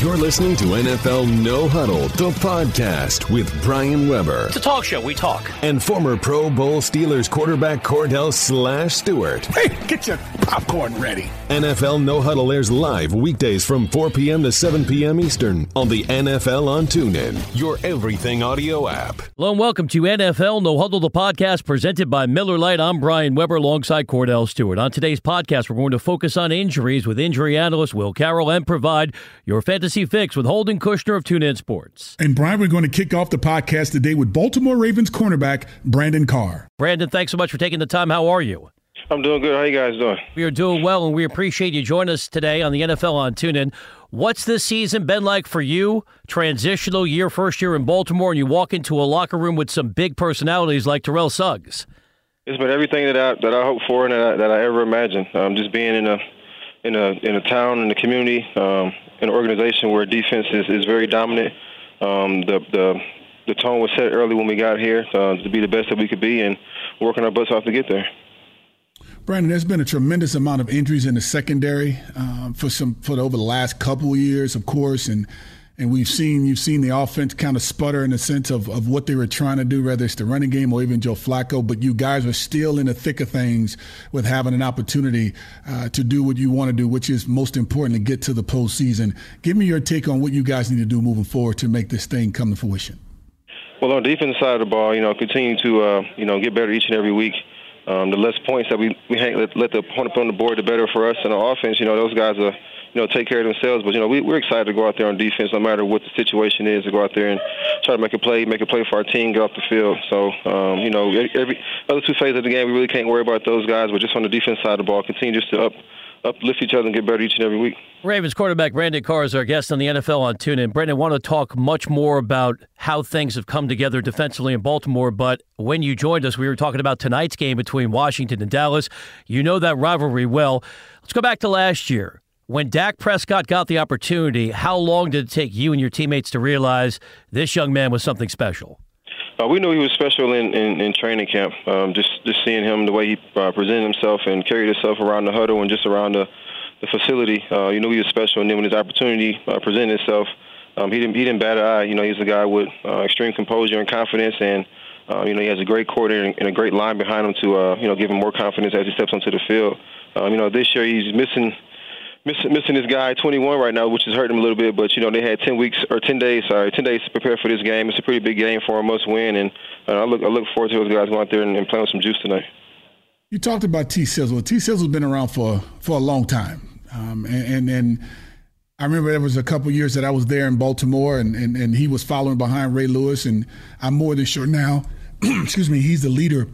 You're listening to NFL No Huddle, the podcast with Brian Weber. It's a talk show. We talk. And former Pro Bowl Steelers quarterback Kordell Slash Stewart. Hey, get your popcorn ready. NFL No Huddle airs live weekdays from 4 p.m. to 7 p.m. Eastern on the NFL on TuneIn, your everything audio app. Hello and welcome to NFL No Huddle, the podcast presented by Miller Lite. I'm Brian Weber alongside Kordell Stewart. On today's podcast, we're going to focus on injuries with injury analyst Will Carroll and provide your fantasy Fix with Holden Kushner of TuneIn Sports. And Brian, we're going to kick off the podcast today with Baltimore Ravens cornerback Brandon Carr. Brandon, thanks so much for taking the time. How are you? I'm doing good. How you guys doing? We are doing well, and we appreciate you joining us today on the NFL on TuneIn. What's this season been like for you? Transitional year, first year in Baltimore, and you walk into a locker room with some big personalities like Terrell Suggs. It's been everything that I that I hoped for and that I, that I ever imagined. Um, just being in a in a in a town in a community, um, an organization where defense is, is very dominant. Um, the the the tone was set early when we got here uh, to be the best that we could be, and working our butts off to get there. Brandon, there's been a tremendous amount of injuries in the secondary um, for some for over the last couple years, of course, and and we've seen you've seen the offense kind of sputter in the sense of, of what they were trying to do, whether it's the running game or even Joe Flacco. But you guys are still in the thick of things with having an opportunity uh, to do what you want to do, which is most important to get to the postseason. Give me your take on what you guys need to do moving forward to make this thing come to fruition. Well, on the defensive side of the ball, you know, continue to uh, you know get better each and every week. Um, the less points that we we hang, let, let the opponent put on the board, the better for us. And on offense, you know, those guys are you know, take care of themselves. But you know, we, we're excited to go out there on defense, no matter what the situation is, to go out there and try to make a play, make a play for our team, get off the field. So, um, you know, every other two phases of the game, we really can't worry about those guys. But just on the defense side of the ball, continue just to up uplift each other and get better each and every week. Ravens quarterback Brandon Carr is our guest on the NFL on TuneIn. Brandon, want to talk much more about how things have come together defensively in Baltimore, but when you joined us, we were talking about tonight's game between Washington and Dallas. You know that rivalry well. Let's go back to last year. When Dak Prescott got the opportunity, how long did it take you and your teammates to realize this young man was something special? Uh, we knew he was special in, in, in training camp. Um, just just seeing him, the way he uh, presented himself and carried himself around the huddle and just around the, the facility, uh, you knew he was special. And then when his opportunity uh, presented itself, um, he didn't he didn't bat an eye. You know, he's a guy with uh, extreme composure and confidence, and uh, you know he has a great coordinator and a great line behind him to uh, you know give him more confidence as he steps onto the field. Um, you know, this year he's missing missing missing this guy 21 right now, which is hurting him a little bit. But you know they had 10 weeks or 10 days, sorry, 10 days to prepare for this game. It's a pretty big game for a must win, and uh, I look I look forward to those guys going out there and, and playing with some juice tonight. You talked about T. Sizzle. T. Sizzle's been around for for a long time, um, and, and, and I remember there was a couple years that I was there in Baltimore, and, and and he was following behind Ray Lewis, and I'm more than sure now. excuse me, he's the leader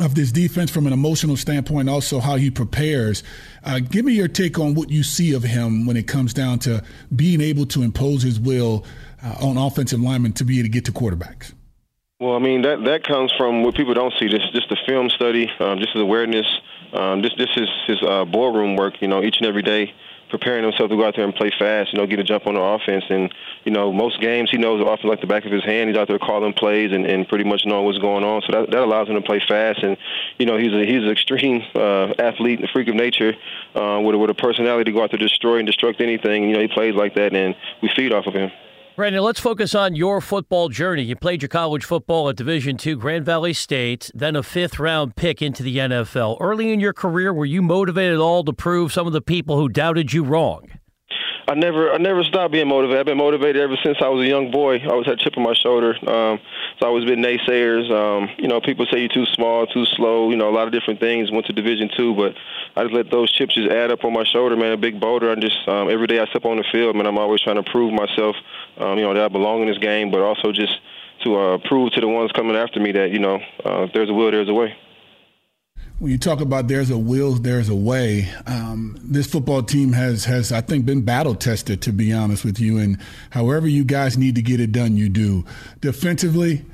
of this defense from an emotional standpoint, also how he prepares. Uh, give me your take on what you see of him when it comes down to being able to impose his will uh, on offensive linemen to be able to get to quarterbacks. Well, I mean that that comes from what people don't see. This just the film study, um, just his awareness. Um, this this is his uh, boardroom work. You know, each and every day preparing himself to go out there and play fast, you know, get a jump on the offense. And, you know, most games he knows the offense like the back of his hand. He's out there calling plays and, and pretty much knowing what's going on. So that, that allows him to play fast. And, you know, he's a, he's an extreme uh, athlete, a freak of nature uh, with, a, with a personality to go out there destroy and destruct anything. You know, he plays like that, and we feed off of him. Brandon, let's focus on your football journey. You played your college football at Division II, Grand Valley State, then a fifth round pick into the NFL. Early in your career, were you motivated at all to prove some of the people who doubted you wrong? I never, I never stopped being motivated. I've been motivated ever since I was a young boy. I always had a chip on my shoulder. Um, so always been naysayers. Um, you know, people say you're too small, too slow. You know, a lot of different things. Went to Division two, but I just let those chips just add up on my shoulder, man. A big boulder. I just um, every day I step on the field, man. I'm always trying to prove myself. Um, you know that I belong in this game, but also just to uh, prove to the ones coming after me that you know uh, if there's a will, there's a way when you talk about there's a will, there's a way. Um, this football team has has I think been battle tested to be honest with you, and however you guys need to get it done, you do. Defensively,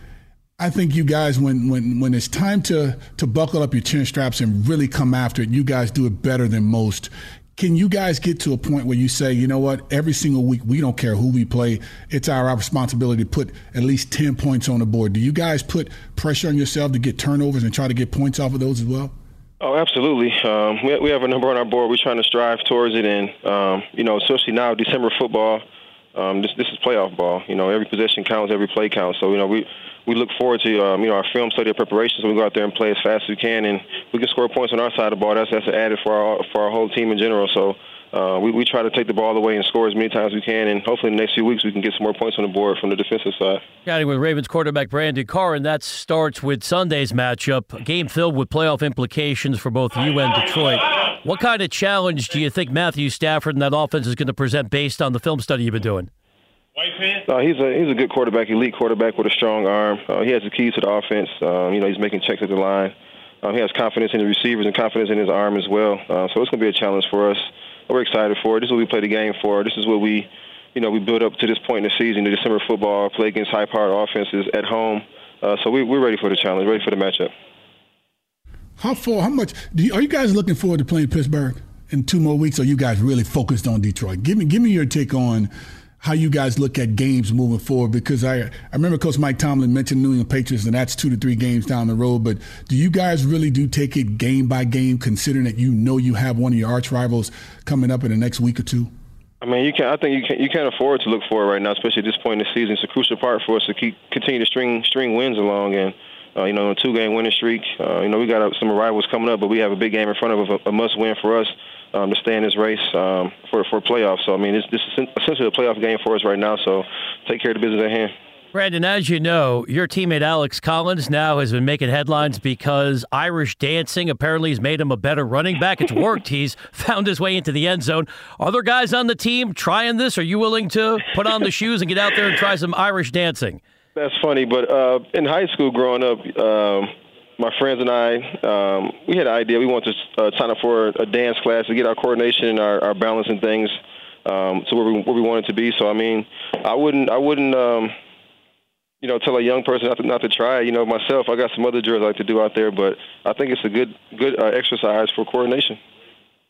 I think you guys when when when it's time to to buckle up your chin straps and really come after it, you guys do it better than most. Can you guys get to a point where you say, you know what, every single week we don't care who we play, it's our responsibility to put at least 10 points on the board. Do you guys put pressure on yourself to get turnovers and try to get points off of those as well? Oh, absolutely. Um, we, we have a number on our board. We're trying to strive towards it, and um, you know, especially now, December football. um, this this is playoff ball. You know, every possession counts, every play counts. So you know we we look forward to um, you know our film study preparation. So we go out there and play as fast as we can, and we can score points on our side of the ball. That's that's added for our for our whole team in general. So. Uh, we, we try to take the ball away and score as many times as we can, and hopefully in the next few weeks we can get some more points on the board from the defensive side. Chatting with Ravens quarterback Brandon Carr, and that starts with Sunday's matchup, a game filled with playoff implications for both you and Detroit. What kind of challenge do you think Matthew Stafford and that offense is going to present based on the film study you've been doing? Uh, he's a he's a good quarterback, elite quarterback with a strong arm. Uh, he has the keys to the offense. Um, you know, he's making checks at the line. Um, he has confidence in the receivers and confidence in his arm as well. Uh, so it's going to be a challenge for us. We're excited for it. This is what we play the game for. This is what we, you know, we build up to this point in the season, the December football, play against high-powered offenses at home. Uh, so we, we're ready for the challenge, ready for the matchup. How far? How much? You, are you guys looking forward to playing Pittsburgh in two more weeks? Or are you guys really focused on Detroit? Give me, give me your take on how you guys look at games moving forward because I, I remember Coach Mike Tomlin mentioned New England Patriots and that's two to three games down the road. But do you guys really do take it game by game, considering that you know you have one of your arch rivals coming up in the next week or two? I mean, you can. I think you can. You can't afford to look forward right now, especially at this point in the season. It's a crucial part for us to keep continue to string string wins along, and uh, you know, a two game winning streak. Uh, you know, we got some rivals coming up, but we have a big game in front of us, a, a must win for us um, to stay in this race um, for for playoffs. So I mean, this, this is essentially a playoff game for us right now. So take care of the business at hand. Brandon, as you know, your teammate Alex Collins now has been making headlines because Irish dancing apparently has made him a better running back. It's worked. He's found his way into the end zone. Are there guys on the team trying this? Are you willing to put on the shoes and get out there and try some Irish dancing? That's funny, but uh, in high school growing up, um, my friends and I, um, we had an idea. We wanted to uh, sign up for a dance class to get our coordination and our, our balance and things um, to where we where we wanted to be. So I mean, I wouldn't I wouldn't um, you know tell a young person not to not to try. You know, myself, I got some other drills I like to do out there, but I think it's a good good uh, exercise for coordination.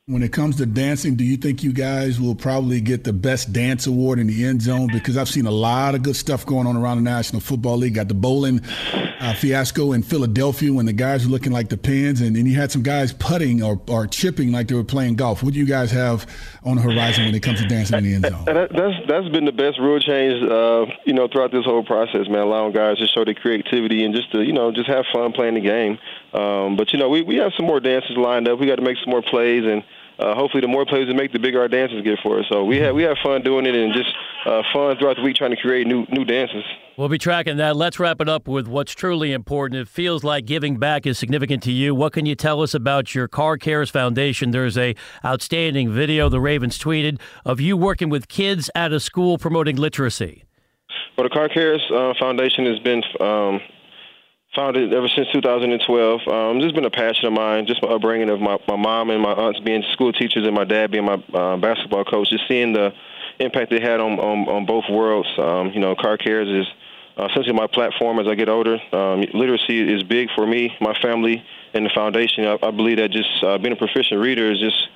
When it comes to dancing, do you think you guys will probably get the best dance award in the end zone? Because I've seen a lot of good stuff going on around the National Football League. Got the bowling uh, fiasco in Philadelphia when the guys were looking like the pins, and then you had some guys putting or, or chipping like they were playing golf. What do you guys have on the horizon when it comes to dancing in the end zone? That, that's that's been the best rule change, uh, you know, throughout this whole process, man. Allowing guys to show their creativity and just to, you know, just have fun playing the game. Um, but you know, we we have some more dances lined up. We got to make some more plays and uh, hopefully the more plays we make, the bigger our dances get for us. So we have we have fun doing it and just uh, fun throughout the week trying to create new new dances. We'll be tracking that. Let's wrap it up with what's truly important. It feels like giving back is significant to you. What can you tell us about your Carr Cares Foundation? There's a outstanding video the Ravens tweeted of you working with kids at a school promoting literacy. Well, the Carr Cares uh, Foundation has been um, founded ever since 2012. Um, this has been a passion of mine, just my upbringing of my, my mom and my aunts being school teachers and my dad being my uh, basketball coach, just seeing the impact they had on, on, on both worlds. Um, you know, Carr Cares is uh, essentially my platform as I get older. Um, literacy is big for me, my family, and the foundation. I, I believe that just uh, being a proficient reader is just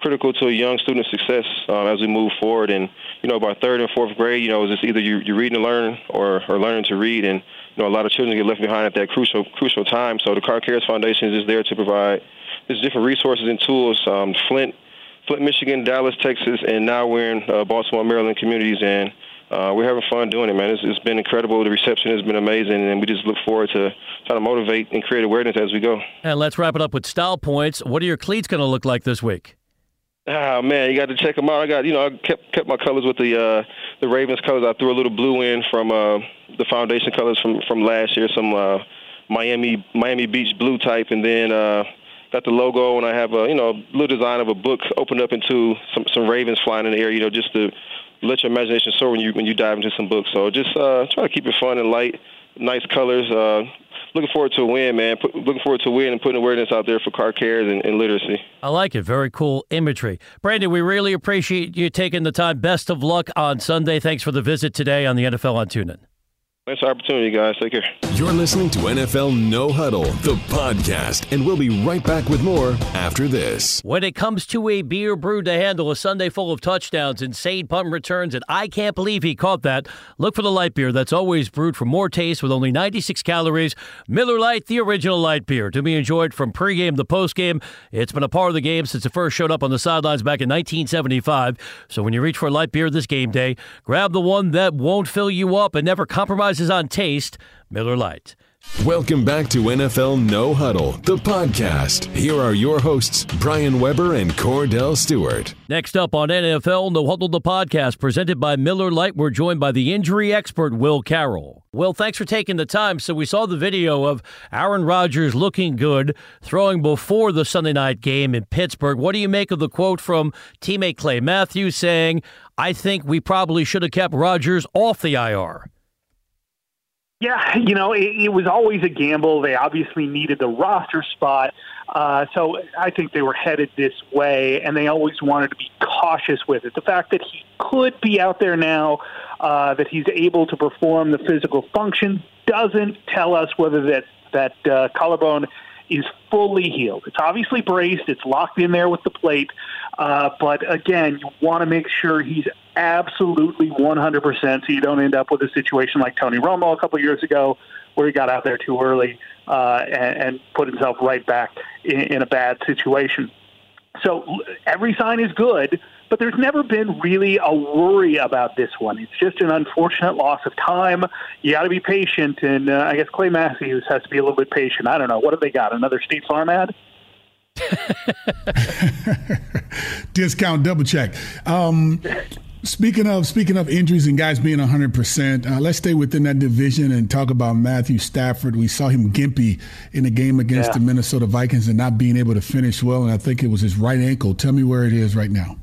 critical to a young student's success um, as we move forward. And you know, by third and fourth grade, you know, it's just either you, you read to learn or, or learning to read. And you know, a lot of children get left behind at that crucial crucial time. So the Carr Cares Foundation is there to provide just different resources and tools. Um, Flint, Flint, Michigan, Dallas, Texas, and now we're in uh, Baltimore, Maryland communities, and uh, we're having fun doing it, man. It's, it's been incredible. The reception has been amazing, and we just look forward to trying to motivate and create awareness as we go. And let's wrap it up with style points. What are your cleats going to look like this week? Oh man, you got to check them out. I got you know I kept kept my colors with the uh, the Ravens colors. I threw a little blue in from uh, the foundation colors from from last year, some uh, Miami Miami Beach blue type, and then uh, got the logo and I have a you know little design of a book opened up into some some ravens flying in the air. You know just to let your imagination soar when you when you dive into some books. So just uh, try to keep it fun and light, nice colors. Uh, looking forward to a win, man. Looking forward to a win and putting awareness out there for Carr Cares and, and, literacy. I like it. Very cool imagery. Brandon, we really appreciate you taking the time. Best of luck on Sunday. Thanks for the visit today on the NFL on TuneIn. Thanks for the opportunity, guys. Take care. You're listening to NFL No Huddle, the podcast, and we'll be right back with more after this. When it comes to a beer brewed to handle a Sunday full of touchdowns, insane punt returns, and I can't believe he caught that, look for the light beer that's always brewed for more taste with only 96 calories. Miller Lite, the original light beer, to be enjoyed from pregame to postgame. It's been a part of the game since it first showed up on the sidelines back in 1975. So when you reach for a light beer this game day, grab the one that won't fill you up and never compromises on taste, Miller Lite. Welcome back to NFL No Huddle, the podcast. Here are your hosts, Brian Weber and Kordell Stewart. Next up on NFL No Huddle, the podcast, presented by Miller Lite, we're joined by the injury expert, Will Carroll. Will, thanks for taking the time. So we saw the video of Aaron Rodgers looking good, throwing before the Sunday night game in Pittsburgh. What do you make of the quote from teammate Clay Matthews saying, I think we probably should have kept Rodgers off the IR? Yeah, you know, it, it, was always a gamble. They obviously needed the roster spot. Uh, so I think they were headed this way, and they always wanted to be cautious with it. The fact that he could be out there now, uh, that he's able to perform the physical function, doesn't tell us whether that, that uh, collarbone is fully healed. It's obviously braced, it's locked in there with the plate. Uh, but again, you want to make sure he's absolutely 100% so you don't end up with a situation like Tony Romo a couple years ago where he got out there too early uh, and, and put himself right back in, in a bad situation. So every sign is good, but there's never been really a worry about this one. It's just an unfortunate loss of time. You got to be patient, and uh, I guess Clay Matthews has to be a little bit patient. I don't know. What have they got? Another State Farm ad? Discount double check. Um, Speaking of speaking of injuries and guys being 100, uh, percent let's stay within that division and talk about Matthew Stafford. We saw him gimpy in the game against yeah. the Minnesota Vikings and not being able to finish well. And I think it was his right ankle. Tell me where it is right now.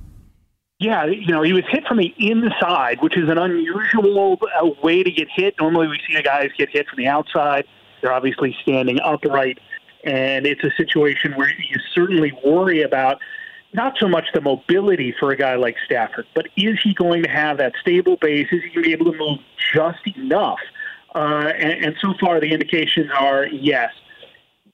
Yeah, you know, he was hit from the inside, which is an unusual uh, way to get hit. Normally, we see guys get hit from the outside. They're obviously standing upright, and it's a situation where you certainly worry about not so much the mobility for a guy like Stafford, but is he going to have that stable base? Is he going to be able to move just enough? Uh, and, and so far, the indications are yes.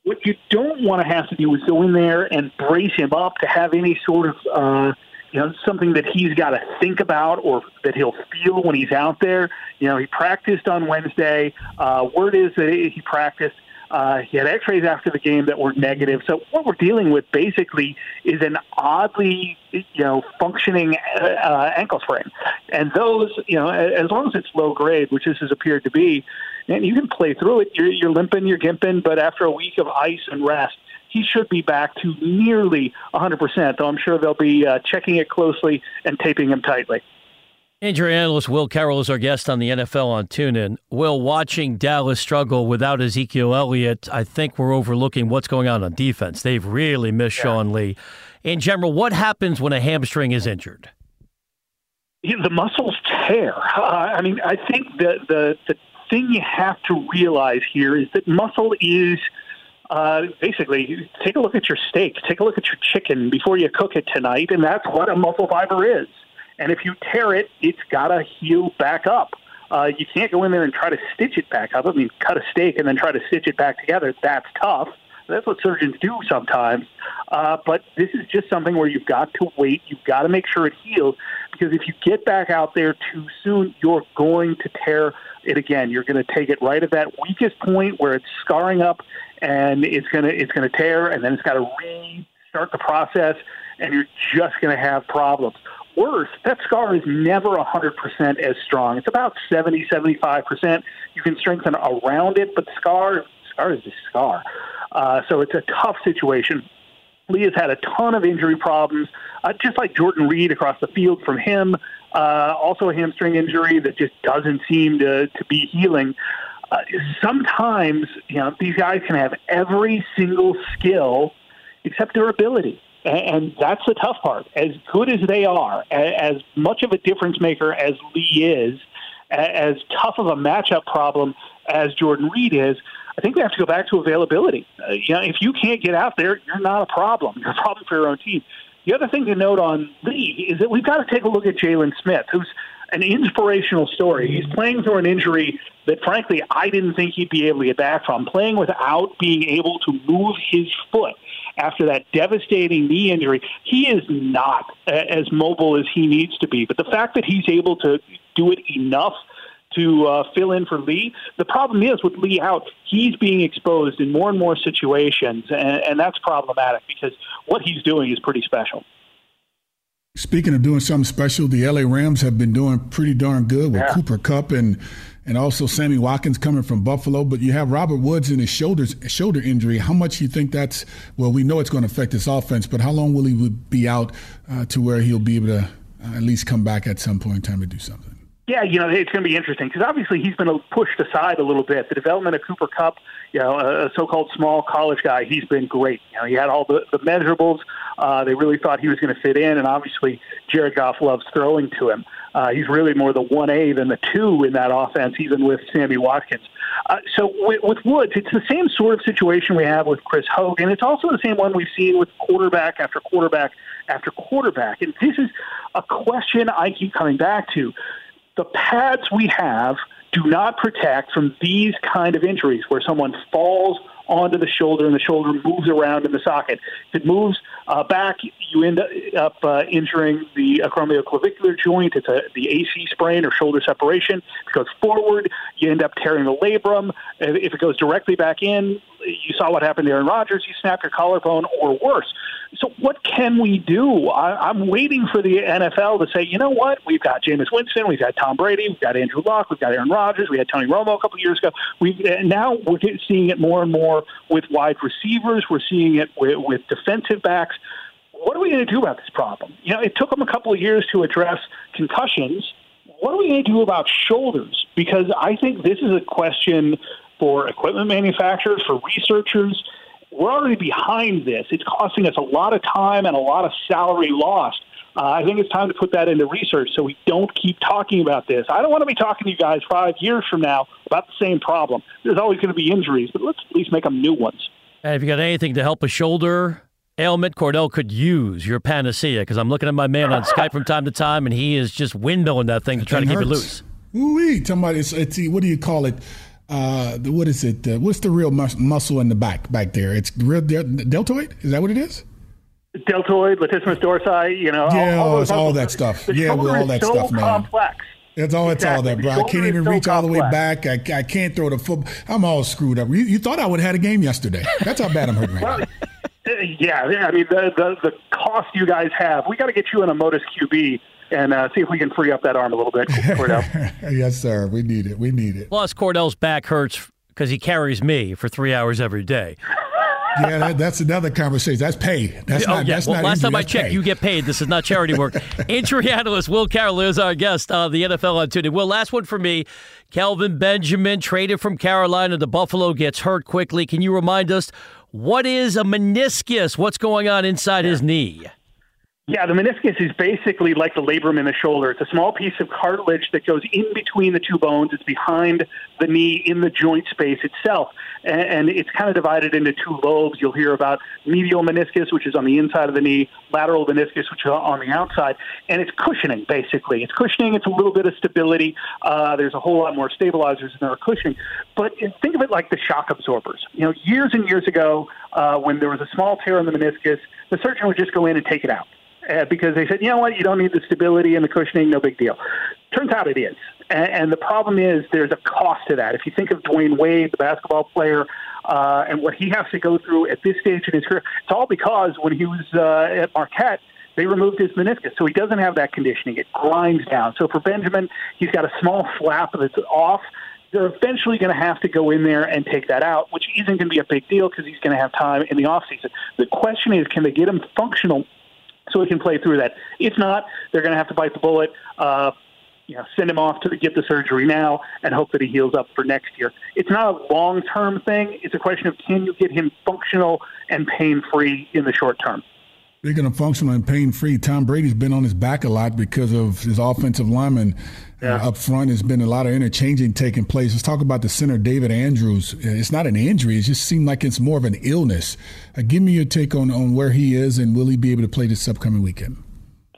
What you don't want to have to do is go in there and brace him up to have any sort of, uh, you know, something that he's got to think about or that he'll feel when he's out there. You know, he practiced on Wednesday. Uh, word is that he practiced uh, he had X-rays after the game that were negative. So what we're dealing with basically is an oddly, you know, functioning uh, uh, ankle sprain, and those, you know, as long as it's low grade, which this has appeared to be, and you can play through it. You're, you're limping, you're gimping, but after a week of ice and rest, he should be back to nearly 100%. Though I'm sure they'll be uh, checking it closely and taping him tightly. Injury analyst Will Carroll is our guest on the NFL on TuneIn. Will, watching Dallas struggle without Ezekiel Elliott, I think we're overlooking what's going on on defense. They've really missed yeah. Sean Lee. In general, what happens when a hamstring is injured? The muscles tear. Uh, I mean, I think the, the the thing you have to realize here is that muscle is uh, basically take a look at your steak, take a look at your chicken before you cook it tonight, and that's what a muscle fiber is. And if you tear it, it's got to heal back up. Uh, you can't go in there and try to stitch it back up. I mean, cut a steak and then try to stitch it back together. That's tough. That's what surgeons do sometimes. Uh, but this is just something where you've got to wait. You've got to make sure it heals because if you get back out there too soon, you're going to tear it again. You're going to take it right at that weakest point where it's scarring up, and it's going to it's going to tear, and then it's got to restart the process, and you're just going to have problems worse, that scar is never 100% as strong. It's about 70, 75%. You can strengthen around it, but scar, scar is a scar. Uh, so it's a tough situation. Lee has had a ton of injury problems, uh, just like Jordan Reed across the field from him. Uh, also a hamstring injury that just doesn't seem to, to be healing. Uh, sometimes, you know, these guys can have every single skill except durability. And that's the tough part. As good as they are, as much of a difference maker as Lee is, as tough of a matchup problem as Jordan Reed is, I think we have to go back to availability. Uh, you know, if you can't get out there, you're not a problem. You're a problem for your own team. The other thing to note on Lee is that we've got to take a look at Jaylon Smith, who's an inspirational story. He's playing through an injury that, frankly, I didn't think he'd be able to get back from. Playing without being able to move his foot after that devastating knee injury, he is not as mobile as he needs to be. But the fact that he's able to do it enough to uh, fill in for Lee. The problem is with Lee out, he's being exposed in more and more situations, and, and that's problematic because what he's doing is pretty special. Speaking of doing something special, the LA Rams have been doing pretty darn good with yeah. Cooper Kupp and and also Sammy Watkins coming from Buffalo. But you have Robert Woods in his shoulders shoulder injury. How much you think that's well? We know it's going to affect his offense, but how long will he be out uh, to where he'll be able to uh, at least come back at some point in time to do something? Yeah, you know, it's going to be interesting because obviously he's been pushed aside a little bit. The development of Cooper Kupp, you know, a so-called small college guy, he's been great. You know, he had all the, the measurables. Uh, they really thought he was going to fit in, and obviously Jared Goff loves throwing to him. Uh, he's really more the 1A than the 2 in that offense, even with Sammy Watkins. Uh, so with, with Woods, it's the same sort of situation we have with Chris Hogan. It's also the same one we've seen with quarterback after quarterback after quarterback. And this is a question I keep coming back to the pads we have do not protect from these kind of injuries where someone falls onto the shoulder and the shoulder moves around in the socket. If it moves uh, back, you end up uh, injuring the acromioclavicular joint. It's a, the AC sprain or shoulder separation. If it goes forward, you end up tearing the labrum. If it goes directly back in, you saw what happened to Aaron Rodgers. You snap your collarbone or worse. So what can we do? I, I'm waiting for the NFL to say, you know what? We've got Jameis Winston, we've got Tom Brady, we've got Andrew Luck, we've got Aaron Rodgers, we had Tony Romo a couple of years ago. We now we're seeing it more and more with wide receivers. We're seeing it with, with defensive backs. What are we going to do about this problem? You know, it took them a couple of years to address concussions. What are we going to do about shoulders? Because I think this is a question for equipment manufacturers, for researchers we're already behind this. It's costing us a lot of time and a lot of salary lost. Uh, I think it's time to put that into research so we don't keep talking about this. I don't want to be talking to you guys five years from now about the same problem. There's always going to be injuries, but let's at least make them new ones. Hey, if you got anything to help a shoulder ailment, Kordell could use your panacea because I'm looking at my man on Skype from time to time, and he is just windmilling that thing to try to keep it loose. Ooh, somebody, it's, it's, what do you call it? Uh, what is it? Uh, what's the real mus- muscle in the back back there? It's real de- deltoid. Is that what it is? Deltoid, latissimus dorsi. You know, yeah, all, all it's all that stuff. Yeah, with all that so stuff, man. Complex. That's all. It's all that, bro. I can't even so reach complex. all the way back. I, I can't throw the football. I'm all screwed up. You, you thought I would have had a game yesterday. That's how bad I'm hurting right well, now. Yeah, I mean the, the the cost you guys have. We got to get you in a Modus QB and uh, see if we can free up that arm a little bit, Kordell. yes, sir. We need it. We need it. Plus, Kordell's back hurts because he carries me for three hours every day. yeah, that, that's another conversation. That's pay. That's oh, not. Yeah. That's well, not last injury, time I checked, pay. you get paid. This is not charity work. Injury analyst Will Carroll is our guest on the NFL on Tuesday. Will, last one for me. Kelvin Benjamin traded from Carolina to Buffalo gets hurt quickly. Can you remind us what is a meniscus? What's going on inside yeah. his knee? Yeah, the meniscus is basically like the labrum in the shoulder. It's a small piece of cartilage that goes in between the two bones. It's behind the knee in the joint space itself. And it's kind of divided into two lobes. You'll hear about medial meniscus, which is on the inside of the knee, lateral meniscus, which is on the outside. And it's cushioning, basically. It's cushioning. It's a little bit of stability. Uh, there's a whole lot more stabilizers than there are cushioning. But think of it like the shock absorbers. You know, years and years ago, uh, when there was a small tear in the meniscus, the surgeon would just go in and take it out uh, because they said, you know what, you don't need the stability and the cushioning, no big deal. Turns out it is. And, and the problem is there's a cost to that. If you think of Dwyane Wade, the basketball player, uh, and what he has to go through at this stage in his career, it's all because when he was uh, at Marquette, they removed his meniscus, so he doesn't have that conditioning. It grinds down. So for Benjamin, he's got a small flap that's off they're eventually going to have to go in there and take that out, which isn't going to be a big deal because he's going to have time in the off season. The question is, can they get him functional so we can play through that. If not, they're going to have to bite the bullet. Uh, you know, send him off to get the surgery now and hope that he heals up for next year. It's not a long term thing. It's a question of can you get him functional and pain free in the short term. Speaking of functional and pain free, Tom Brady's been on his back a lot because of his offensive lineman uh, yeah. uh, up front. There's been a lot of interchanging taking place. Let's talk about the center, David Andrews. It's not an injury; it just seemed like it's more of an illness. Uh, give me your take on on where he is and will he be able to play this upcoming weekend?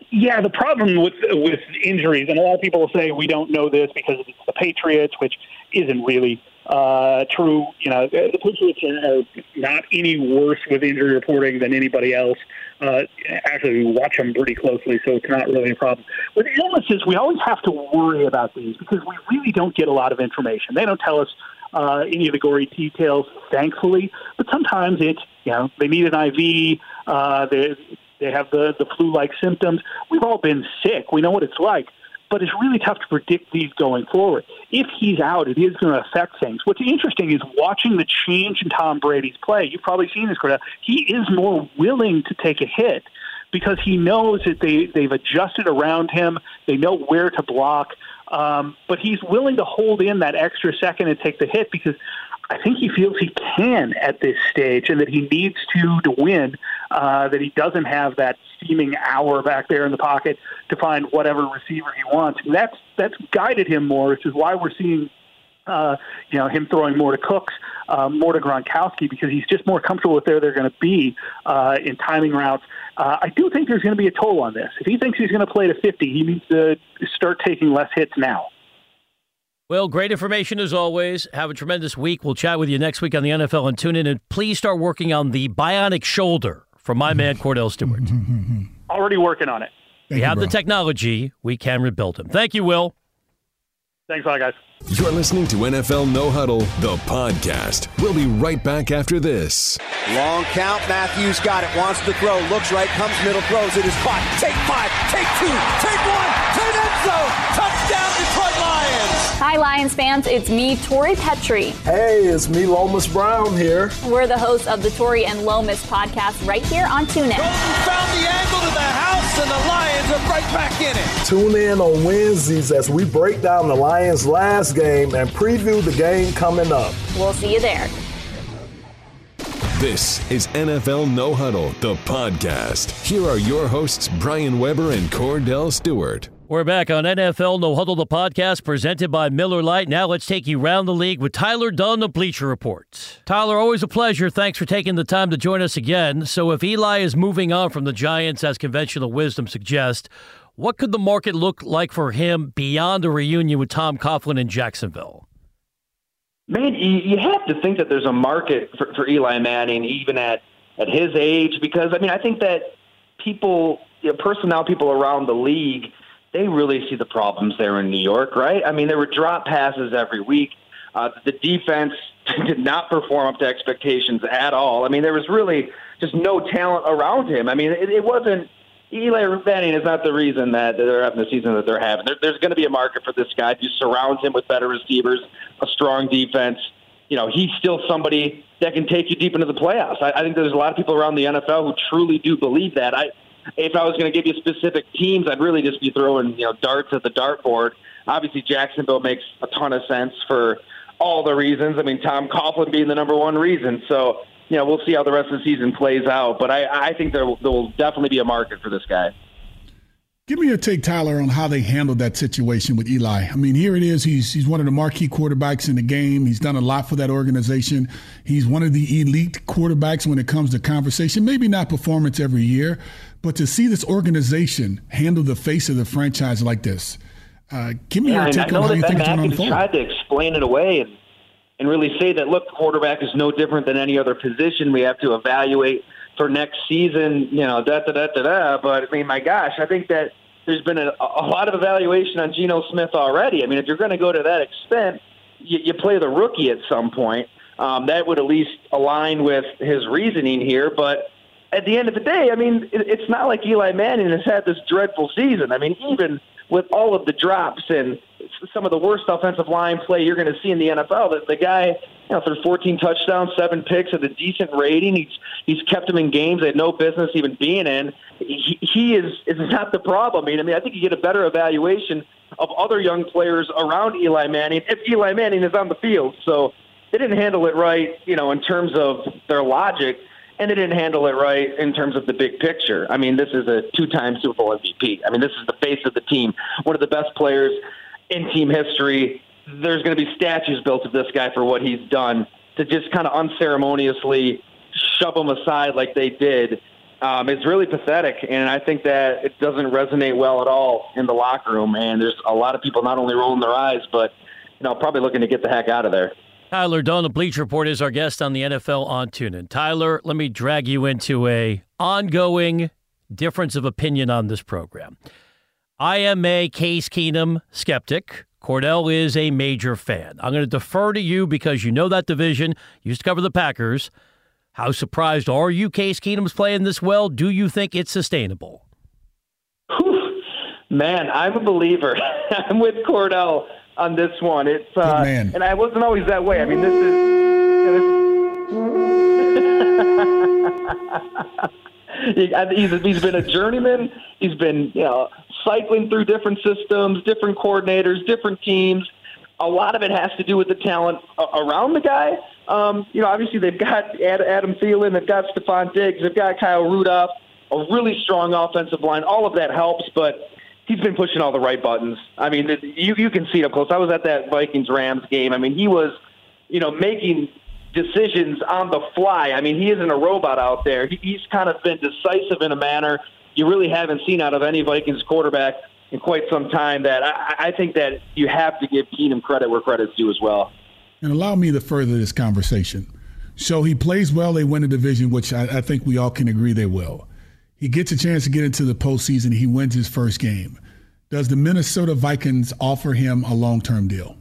Yeah, the problem with with injuries, and a lot of people will say we don't know this because it's the Patriots, which isn't really uh, true. You know, the Patriots are not any worse with injury reporting than anybody else. Uh, actually, we watch them pretty closely, so it's not really a problem. With illnesses, we always have to worry about these because we really don't get a lot of information. They don't tell us uh, any of the gory details, thankfully. But sometimes it's you know they need an IV. Uh, they they have the the flu like symptoms. We've all been sick. We know what it's like but it's really tough to predict these going forward. If he's out, it is going to affect things. What's interesting is watching the change in Tom Brady's play. You've probably seen this, Kordell. He is more willing to take a hit because he knows that they, they've adjusted around him. They know where to block. Um, but he's willing to hold in that extra second and take the hit because I think he feels he can at this stage and that he needs to to win, uh, that he doesn't have that steaming hour back there in the pocket to find whatever receiver he wants. And that's that's guided him more, which is why we're seeing uh, you know, him throwing more to Cooks, uh, more to Gronkowski, because he's just more comfortable with where they're going to be uh, in timing routes. Uh, I do think there's going to be a toll on this. If he thinks he's going to play to 50, he needs to start taking less hits now. Well, great information as always. Have a tremendous week. We'll chat with you next week on the NFL and TuneIn. And please start working on the bionic shoulder from my man Kordell Stewart. Already working on it. Thank we you, have bro. the technology. We can rebuild him. Thank you, Will. Thanks a lot, guys. You're listening to NFL No Huddle, the podcast. We'll be right back after this. Long count. Matthews got it. Wants to throw. Looks right. Comes middle. Throws. It is caught. Take five. Take two. Take one. Take end zone. Touchdown, Detroit Lions. Hi, Lions fans. It's me, Tori Petrie. Hey, it's me, Lomas Brown here. We're the hosts of the Tori and Lomas podcast right here on TuneIn. We found the angle to the house, and the Lions are right back in it. Tune in on Wednesdays as we break down the Lions' last game and preview the game coming up. We'll see you there. This is NFL No Huddle, the podcast. Here are your hosts, Brian Weber and Kordell Stewart. We're back on NFL No Huddle, the podcast presented by Miller Lite. Now let's take you around the league with Tyler Dunne of Bleacher Report. Tyler, always a pleasure. Thanks for taking the time to join us again. So, if Eli is moving on from the Giants, as conventional wisdom suggests, what could the market look like for him beyond a reunion with Tom Coughlin in Jacksonville? Man, you have to think that there's a market for, for Eli Manning, even at, at his age, because, I mean, I think that people, you know, personnel people around the league, they really see the problems there in New York, right? I mean, there were drop passes every week. Uh, the defense did not perform up to expectations at all. I mean, there was really just no talent around him. I mean, it, it wasn't Eli Manning is not the reason that they're having the season that they're having. There, there's going to be a market for this guy. If you surround him with better receivers, a strong defense, you know, he's still somebody that can take you deep into the playoffs. I, I think there's a lot of people around the NFL who truly do believe that. I, if I was going to give you specific teams, I'd really just be throwing, you know, darts at the dartboard. Obviously, Jacksonville makes a ton of sense for all the reasons. I mean, Tom Coughlin being the number one reason. So you know, we'll see how the rest of the season plays out. But I, I think there, there will definitely be a market for this guy. Give me your take, Tyler, on how they handled that situation with Eli. I mean, here it is. He's he's one of the marquee quarterbacks in the game. He's done a lot for that organization. He's one of the elite quarterbacks when it comes to conversation. Maybe not performance every year, but to see this organization handle the face of the franchise like this. Uh, give me yeah, your take on how you think it's going to tried to explain it away, and and really say that look, quarterback is no different than any other position. We have to evaluate for next season, you know, da da da da da. But I mean, my gosh, I think that there's been a, a lot of evaluation on Geno Smith already. I mean, if you're going to go to that extent, you, you play the rookie at some point. Um, that would at least align with his reasoning here. But at the end of the day, I mean, it, it's not like Eli Manning has had this dreadful season. I mean, even with all of the drops and some of the worst offensive line play you're going to see in the NFL. That the guy, you know, threw 14 touchdowns, seven picks, at a decent rating. He's he's kept them in games they had no business even being in. He, he is is not the problem. I mean, I mean, I think you get a better evaluation of other young players around Eli Manning if Eli Manning is on the field. So they didn't handle it right, you know, in terms of their logic and they didn't handle it right in terms of the big picture. I mean, this is a two-time Super Bowl MVP. I mean, this is the face of the team, one of the best players in team history. There's going to be statues built of this guy for what he's done. To just kind of unceremoniously shove him aside like they did, um, it's really pathetic, and I think that it doesn't resonate well at all in the locker room. And there's a lot of people not only rolling their eyes, but you know, probably looking to get the heck out of there. Tyler Dunne, the Bleacher Report, is our guest on the NFL on TuneIn. Tyler, let me drag you into a ongoing difference of opinion on this program. I am a Case Keenum skeptic. Kordell is a major fan. I'm going to defer to you because you know that division. You used to cover the Packers. How surprised are you Case Keenum's playing this well? Do you think it's sustainable? Whew. Man, I'm a believer. I'm with Kordell on this one. It's uh, and I wasn't always that way. I mean, this is. he's, he's been a journeyman. He's been you know cycling through different systems, different coordinators, different teams. A lot of it has to do with the talent around the guy. Um, you know, obviously they've got Adam Thielen, they've got Stefon Diggs, they've got Kyle Rudolph, a really strong offensive line. All of that helps, but he's been pushing all the right buttons. I mean, you you can see it up close. I was at that Vikings Rams game. I mean, he was, you know, making decisions on the fly. I mean, he isn't a robot out there. He, he's kind of been decisive in a manner you really haven't seen out of any Vikings quarterback in quite some time. That I, I think that you have to give Keenum credit where credit's due as well. And allow me to further this conversation. So he plays well, they win the division, which I, I think we all can agree they will. He gets a chance to get into the postseason. He wins his first game. Does the Minnesota Vikings offer him a long term deal?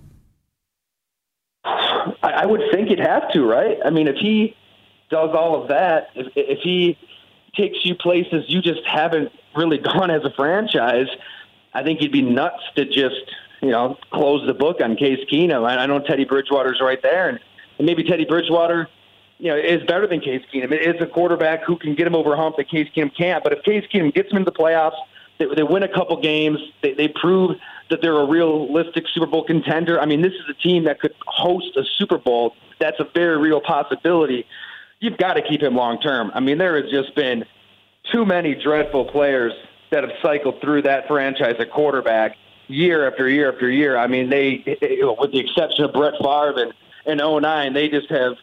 I, would think he'd have to, right? I mean, if he does all of that, if, if he takes you places you just haven't really gone as a franchise, I think you'd be nuts to just you know close the book on Case Keenum. I, know Teddy Bridgewater's right there, and maybe Teddy Bridgewater you know, is better than Case Keenum. It is a quarterback who can get him over a hump that Case Keenum can't. But if Case Keenum gets him into the playoffs, they, they win a couple games, they, they prove that they're a realistic Super Bowl contender. I mean, this is a team that could host a Super Bowl. That's a very real possibility. You've got to keep him long term. I mean, there has just been too many dreadful players that have cycled through that franchise at quarterback year after year after year. I mean, they, eh, eh, with the exception of Brett Favre and in 09, they just have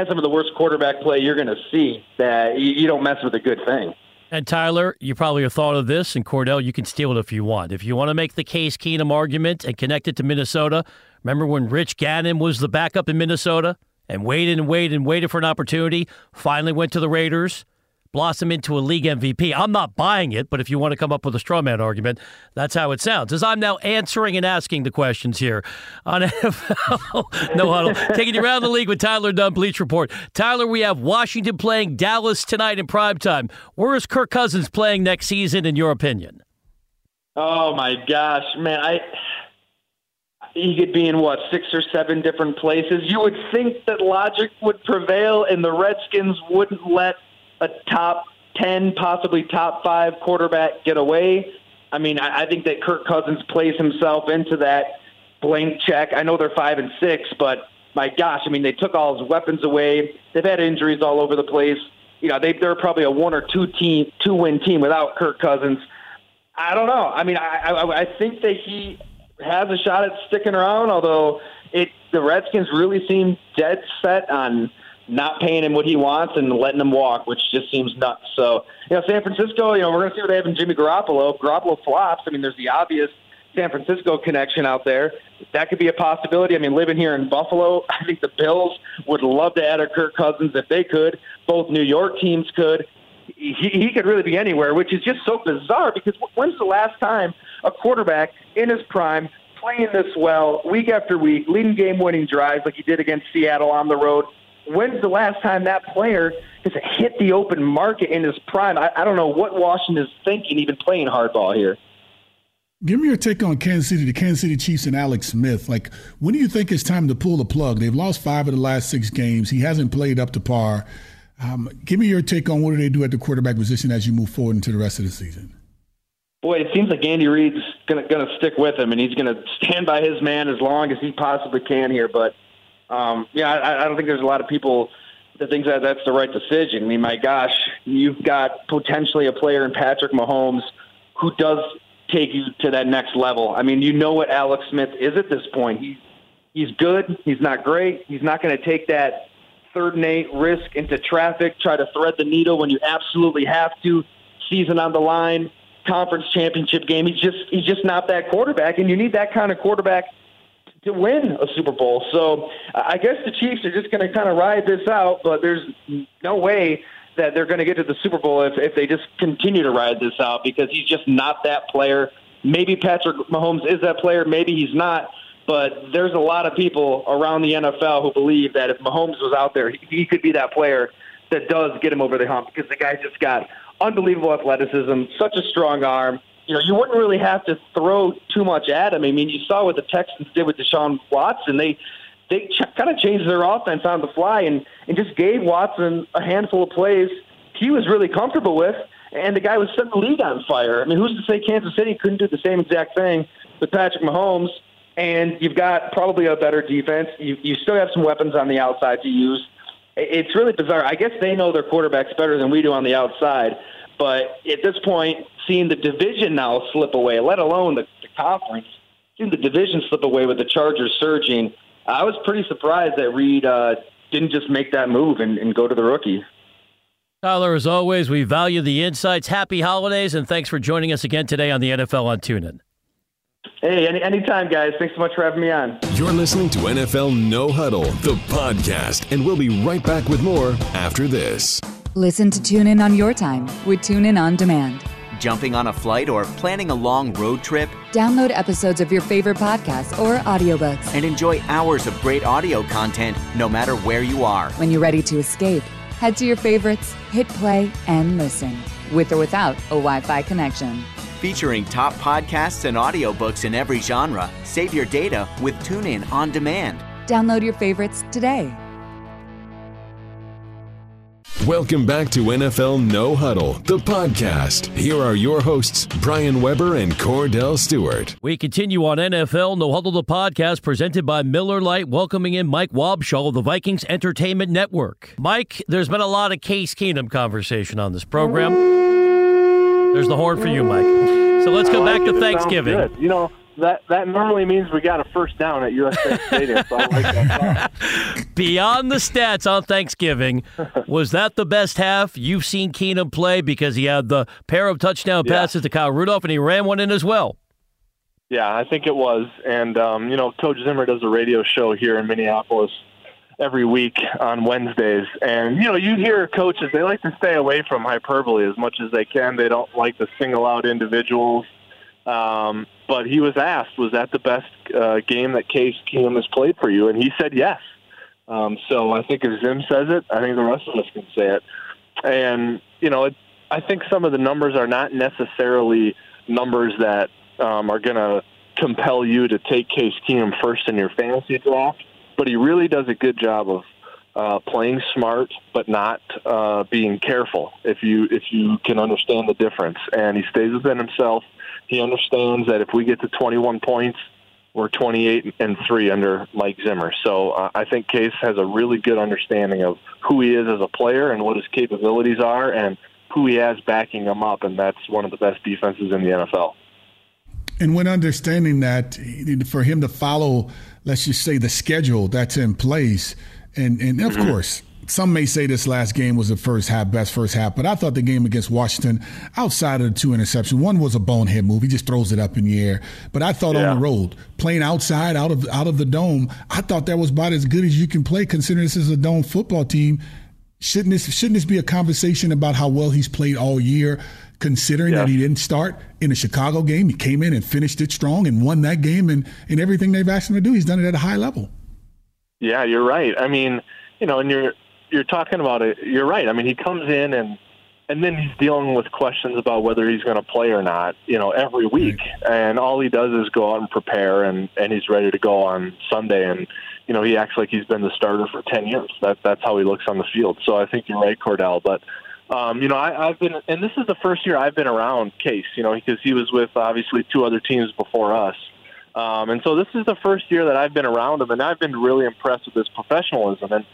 had some of the worst quarterback play you're going to see that you, you don't mess with a good thing. And Tyler, you probably have thought of this, and Kordell, you can steal it if you want. If you want to make the Case Keenum argument and connect it to Minnesota, remember when Rich Gannon was the backup in Minnesota and waited and waited and waited for an opportunity, finally went to the Raiders, blossom into a league MVP. I'm not buying it, but if you want to come up with a straw man argument, that's how it sounds. As I'm now answering and asking the questions here on NFL No Huddle, taking you around the league with Tyler Dunne, Bleacher Report. Tyler, we have Washington playing Dallas tonight in prime time. Where is Kirk Cousins playing next season, in your opinion? Oh my gosh, man! I he could be in what six or seven different places. You would think that logic would prevail, and the Redskins wouldn't let a top 10, possibly top five quarterback get away. I mean, I, I think that Kirk Cousins plays himself into that blank check. I know they're five and six, but my gosh, I mean, they took all his weapons away. They've had injuries all over the place. You know, they, they're probably a one or two team, two win team without Kirk Cousins. I don't know. I mean, I, I, I think that he has a shot at sticking around, although it the Redskins really seem dead set on not paying him what he wants and letting him walk, which just seems nuts. So, you know, San Francisco, you know, we're going to see what they have in Jimmy Garoppolo. If Garoppolo flops, I mean, there's the obvious San Francisco connection out there. That could be a possibility. I mean, living here in Buffalo, I think the Bills would love to add a Kirk Cousins if they could. Both New York teams could. He, he could really be anywhere, which is just so bizarre because when's the last time a quarterback in his prime playing this well week after week, leading game winning drives like he did against Seattle on the road, when's the last time that player has hit the open market in his prime? I, I don't know what Washington is thinking, even playing hardball here. Give me your take on Kansas City, the Kansas City Chiefs, and Alex Smith. Like, when do you think it's time to pull the plug? They've lost five of the last six games. He hasn't played up to par. Um, give me your take on what do they do at the quarterback position as you move forward into the rest of the season. Boy, it seems like Andy Reid's going to stick with him, and he's going to stand by his man as long as he possibly can here. But um, yeah, I, I don't think there's a lot of people that think that that's the right decision. I mean, my gosh, you've got potentially a player in Patrick Mahomes who does take you to that next level. I mean, you know what Alex Smith is at this point. He's he's good. He's not great. He's not going to take that third and eight, risk into traffic, try to thread the needle when you absolutely have to. Season on the line, conference championship game. He's just he's just not that quarterback, and you need that kind of quarterback to win a Super Bowl. So I guess the Chiefs are just going to kind of ride this out, but there's no way that they're going to get to the Super Bowl if, if they just continue to ride this out because he's just not that player. Maybe Patrick Mahomes is that player, maybe he's not. But there's a lot of people around the NFL who believe that if Mahomes was out there, he could be that player that does get him over the hump because the guy just got unbelievable athleticism, such a strong arm. You know, you wouldn't really have to throw too much at him. I mean, you saw what the Texans did with Deshaun Watson. They they ch- kind of changed their offense on the fly and and just gave Watson a handful of plays he was really comfortable with, and the guy was setting the league on fire. I mean, who's to say Kansas City couldn't do the same exact thing with Patrick Mahomes? And you've got probably a better defense. You you still have some weapons on the outside to use it's really bizarre. I guess they know their quarterbacks better than we do on the outside. But at this point, seeing the division now slip away, let alone the, the conference, seeing the division slip away with the Chargers surging, I was pretty surprised that Reid uh, didn't just make that move and, and go to the rookie. Tyler, as always, we value the insights. Happy holidays, and thanks for joining us again today on the NFL on TuneIn. Hey, any, anytime, guys. Thanks so much for having me on. You're listening to NFL No Huddle, the podcast, and we'll be right back with more after this. Listen to TuneIn on your time with TuneIn on Demand. Jumping on a flight or planning a long road trip? Download episodes of your favorite podcasts or audiobooks. And enjoy hours of great audio content no matter where you are. When you're ready to escape, head to your favorites, hit play, and listen, with or without a Wi Fi connection. Featuring top podcasts and audiobooks in every genre, save your data with TuneIn on demand. Download your favorites today. Welcome back to NFL No Huddle, the podcast. Here are your hosts, Brian Weber and Kordell Stewart. We continue on NFL No Huddle, the podcast presented by Miller Lite, welcoming in Mike Wobschall of the Vikings Entertainment Network. Mike, there's been a lot of Case Keenum conversation on this program. There's the horn for you, Mike. So let's go back to Thanksgiving. You know, that that normally means we got a first down at USA Stadium. So I like that. Beyond the stats on Thanksgiving, was that the best half you've seen Keenum play? Because he had the pair of touchdown passes yeah. to Kyle Rudolph, and he ran one in as well. Yeah, I think it was. And um, you know, Coach Zimmer does a radio show here in Minneapolis every week on Wednesdays. And, you know, you hear coaches, they like to stay away from hyperbole as much as they can. They don't like to single out individuals. Um, but he was asked, was that the best uh, game that Case Keenum has played for you? And he said yes. Um, so I think if Zim says it, I think the rest of us can say it. And, you know, it, I think some of the numbers are not necessarily numbers that um, are going to compel you to take Case Keenum first in your fantasy draft but he really does a good job of uh, playing smart, but not uh, being careful. If you if you can understand the difference, and he stays within himself, he understands that if we get to 21 points, we're 28 and three under Mike Zimmer. So uh, I think Case has a really good understanding of who he is as a player and what his capabilities are, and who he has backing him up, and that's one of the best defenses in the NFL. And when understanding that, for him to follow let's just say the schedule that's in place. And and of mm-hmm. course, some may say this last game was the first half, best first half, but I thought the game against Washington, outside of the two interceptions, one was a bonehead move. He just throws it up in the air. But I thought yeah. on the road, playing outside, out of out of the dome, I thought that was about as good as you can play, considering this is a dome football team. Shouldn't this shouldn't this be a conversation about how well he's played all year? considering yeah. that he didn't start in the Chicago game. He came in and finished it strong and won that game. And, and everything they've asked him to do, he's done it at a high level. Yeah, you're right. I mean, you know, and you're you're talking about it. You're right. I mean, he comes in and and then he's dealing with questions about whether he's going to play or not. You know, every week, right. and all he does is go out and prepare, and and he's ready to go on Sunday. And you know, he acts like he's been the starter for ten years. That that's how he looks on the field. So I think you're right, Kordell. But um, you know, I, I've been, and this is the first year I've been around Case, you know, because he was with obviously two other teams before us. Um, and so this is the first year that I've been around him, and I've been really impressed with his professionalism. And,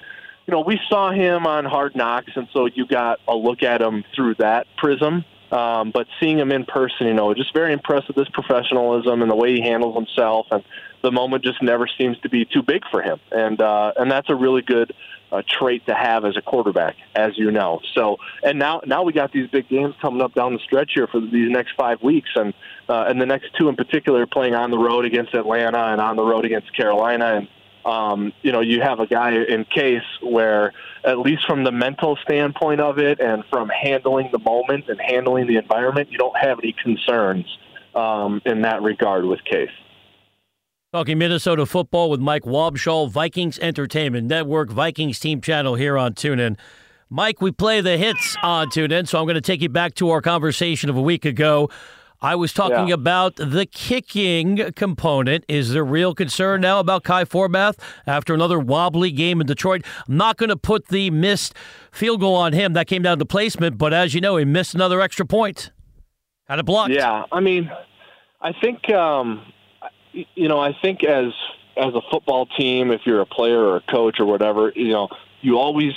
you know, we saw him on Hard Knocks, and so you got a look at him through that prism. Um, but seeing him in person, you know, just very impressed with his professionalism and the way he handles himself, and the moment just never seems to be too big for him, and uh, and that's a really good uh, trait to have as a quarterback, as you know. So, and now now we got these big games coming up down the stretch here for these next five weeks, and uh, and the next two in particular, playing on the road against Atlanta and on the road against Carolina, and um, you know, you have a guy in Case where, at least from the mental standpoint of it and from handling the moment and handling the environment, you don't have any concerns um, in that regard with Case. Talking Minnesota football with Mike Wobschall, Vikings Entertainment Network, Vikings team channel here on TuneIn. Mike, we play the hits on TuneIn, so I'm going to take you back to our conversation of a week ago I was talking yeah. about the kicking component. Is there real concern now about Kai Forbath after another wobbly game in Detroit? I'm not going to put the missed field goal on him. That came down to placement, but as you know, he missed another extra point. Had it blocked. Yeah, I mean, I think um, you know, I think as as a football team, if you're a player or a coach or whatever, you know, you always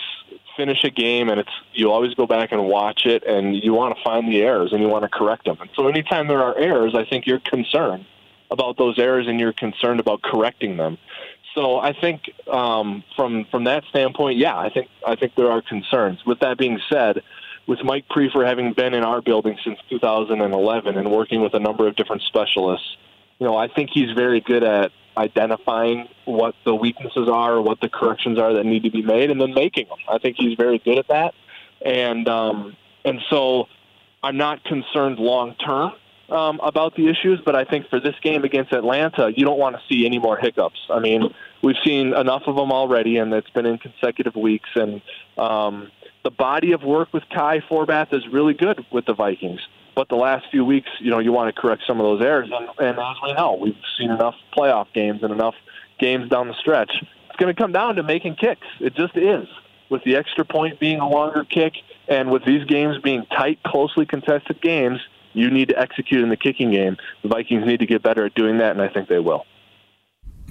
finish a game and it's you always go back and watch it and you want to find the errors and you want to correct them. And so anytime there are errors, I think you're concerned about those errors and you're concerned about correcting them. So I think um, from from that standpoint, yeah, I think I think there are concerns. With that being said, with Mike Priefer having been in our building since 2011 and working with a number of different specialists, you know, I think he's very good at identifying what the weaknesses are, or what the corrections are that need to be made, and then making them. I think he's very good at that, and um, and so I'm not concerned long term um, about the issues, but I think for this game against Atlanta, you don't want to see any more hiccups. I mean, we've seen enough of them already, and it's been in consecutive weeks, and um, the body of work with Kai Forbath is really good with the Vikings. But the last few weeks, you know, you want to correct some of those errors. And, and as we know, we've seen enough playoff games and enough games down the stretch. It's going to come down to making kicks. It just is. With the extra point being a longer kick and with these games being tight, closely contested games, you need to execute in the kicking game. The Vikings need to get better at doing that, and I think they will.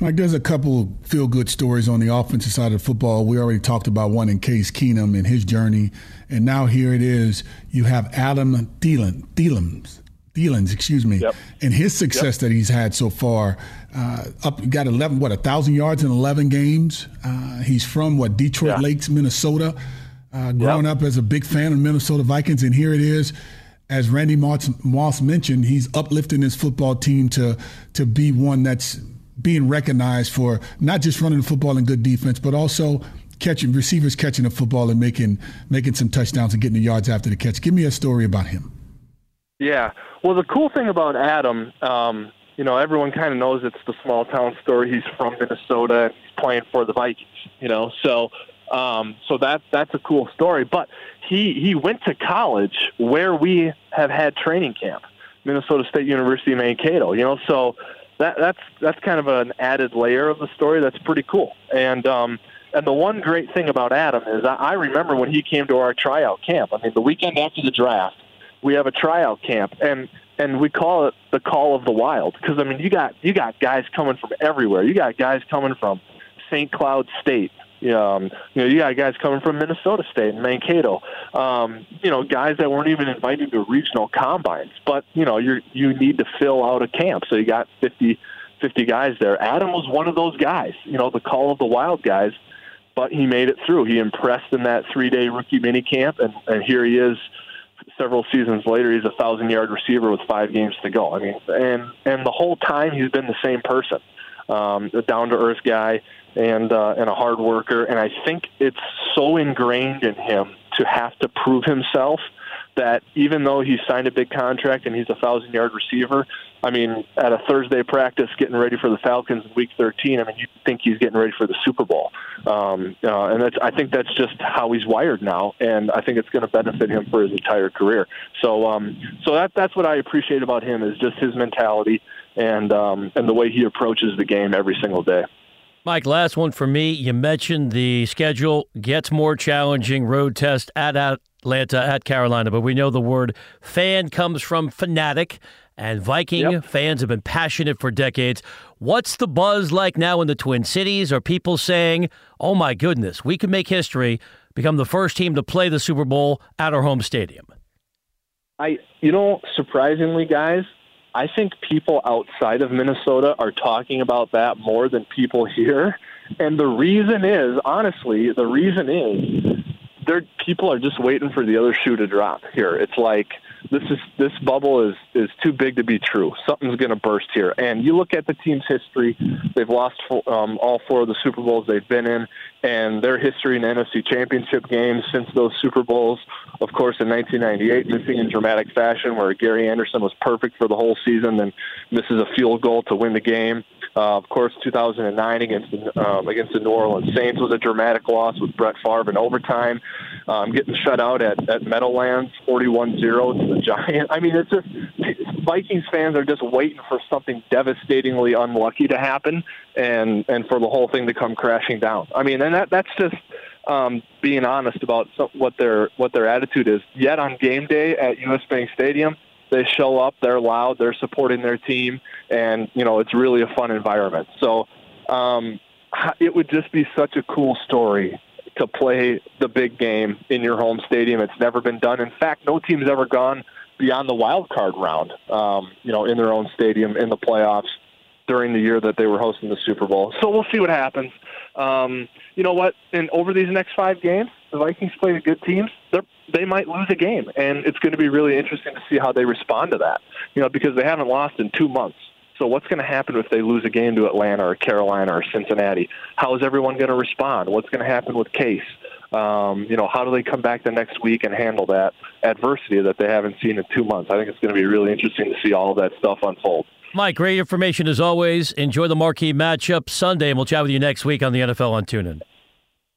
Mike, there's a couple feel good stories on the offensive side of football. We already talked about one in Case Keenum and his journey. And now here it is. You have Adam Thielen, Thielens, Thielens, excuse me, yep. and his success yep. that he's had so far. Uh, up, got 11, what, a thousand yards in 11 games. Uh, he's from what, Detroit yeah. Lakes, Minnesota. Uh, growing yep. up as a big fan of Minnesota Vikings, and here it is as Randy Moss, Moss, mentioned, he's uplifting his football team to to be one that's being recognized for not just running the football and good defense, but also catching receivers catching the football and making making some touchdowns and getting the yards after the catch. Give me a story about him. Yeah. Well, the cool thing about Adam, um, you know, everyone kind of knows it's the small town story. He's from Minnesota and he's playing for the Vikings. You know, so um, so that that's a cool story. But he he went to college where we have had training camp, Minnesota State University Mankato. You know, so that that's that's kind of an added layer of the story that's pretty cool. And um, and the one great thing about Adam is I, I remember when he came to our tryout camp. I mean, the weekend after the draft, we have a tryout camp, and and we call it the call of the wild because I mean, you got you got guys coming from everywhere. You got guys coming from St. Cloud State, um, you know, you got guys coming from Minnesota State and Mankato. Um, you know, guys that weren't even invited to regional combines. But you know, you you need to fill out a camp, so you got 50, 50 guys there. Adam was one of those guys. You know, the call of the wild guys. But he made it through. He impressed in that three-day rookie mini camp, and, and here he is several seasons later, he's a thousand yard receiver with five games to go. I mean, and and the whole time he's been the same person, um, a down to earth guy and uh, and a hard worker. And I think it's so ingrained in him to have to prove himself that even though he signed a big contract and he's a thousand yard receiver, I mean, at a Thursday practice getting ready for the Falcons in Week 13, I mean, you think he's getting ready for the Super Bowl, um, uh, and that's I think that's just how he's wired now, and I think it's going to benefit him for his entire career. So, um, so that that's what I appreciate about him is just his mentality and um, and the way he approaches the game every single day. Mike, last one for me. You mentioned the schedule gets more challenging. Road test at Atlanta, at Carolina, but we know the word fan comes from fanatic, and Viking yep. fans have been passionate for decades. What's the buzz like now in the Twin Cities? Are people saying, oh my goodness, we could make history, become the first team to play the Super Bowl at our home stadium? I, you know, surprisingly, guys, I think people outside of Minnesota are talking about that more than people here. And the reason is, honestly, the reason is, there people are just waiting for the other shoe to drop here. It's like this is this bubble is is too big to be true. Something's going to burst here. And you look at the team's history; they've lost um, all four of the Super Bowls they've been in, and their history in NFC Championship games since those Super Bowls. Of course, in 1998, missing in dramatic fashion, where Gary Anderson was perfect for the whole season, then misses a field goal to win the game. Uh, of course, 2009 against the, um, against the New Orleans Saints was a dramatic loss with Brett Favre in overtime, um, getting shut out at, at Meadowlands 41-0 to the Giants. I mean, it's just Vikings fans are just waiting for something devastatingly unlucky to happen and and for the whole thing to come crashing down. I mean, and that that's just um, being honest about so, what their what their attitude is. Yet on game day at US Bank Stadium they show up, they're loud, they're supporting their team, and you know it's really a fun environment. So um, it would just be such a cool story to play the big game in your home stadium. It's never been done. In fact, no team's ever gone beyond the wild card round. Um, you know, in their own stadium in the playoffs during the year that they were hosting the Super Bowl. So we'll see what happens. Um, you know what? And over these next five games, the Vikings play the good teams. They're, they might lose a game, and it's going to be really interesting to see how they respond to that. You know, because they haven't lost in two months. So what's going to happen if they lose a game to Atlanta or Carolina or Cincinnati? How is everyone going to respond? What's going to happen with Case? Um, you know, how do they come back the next week and handle that adversity that they haven't seen in two months? I think it's going to be really interesting to see all that stuff unfold. Mike, great information as always. Enjoy the marquee matchup Sunday, and we'll chat with you next week on the NFL on TuneIn.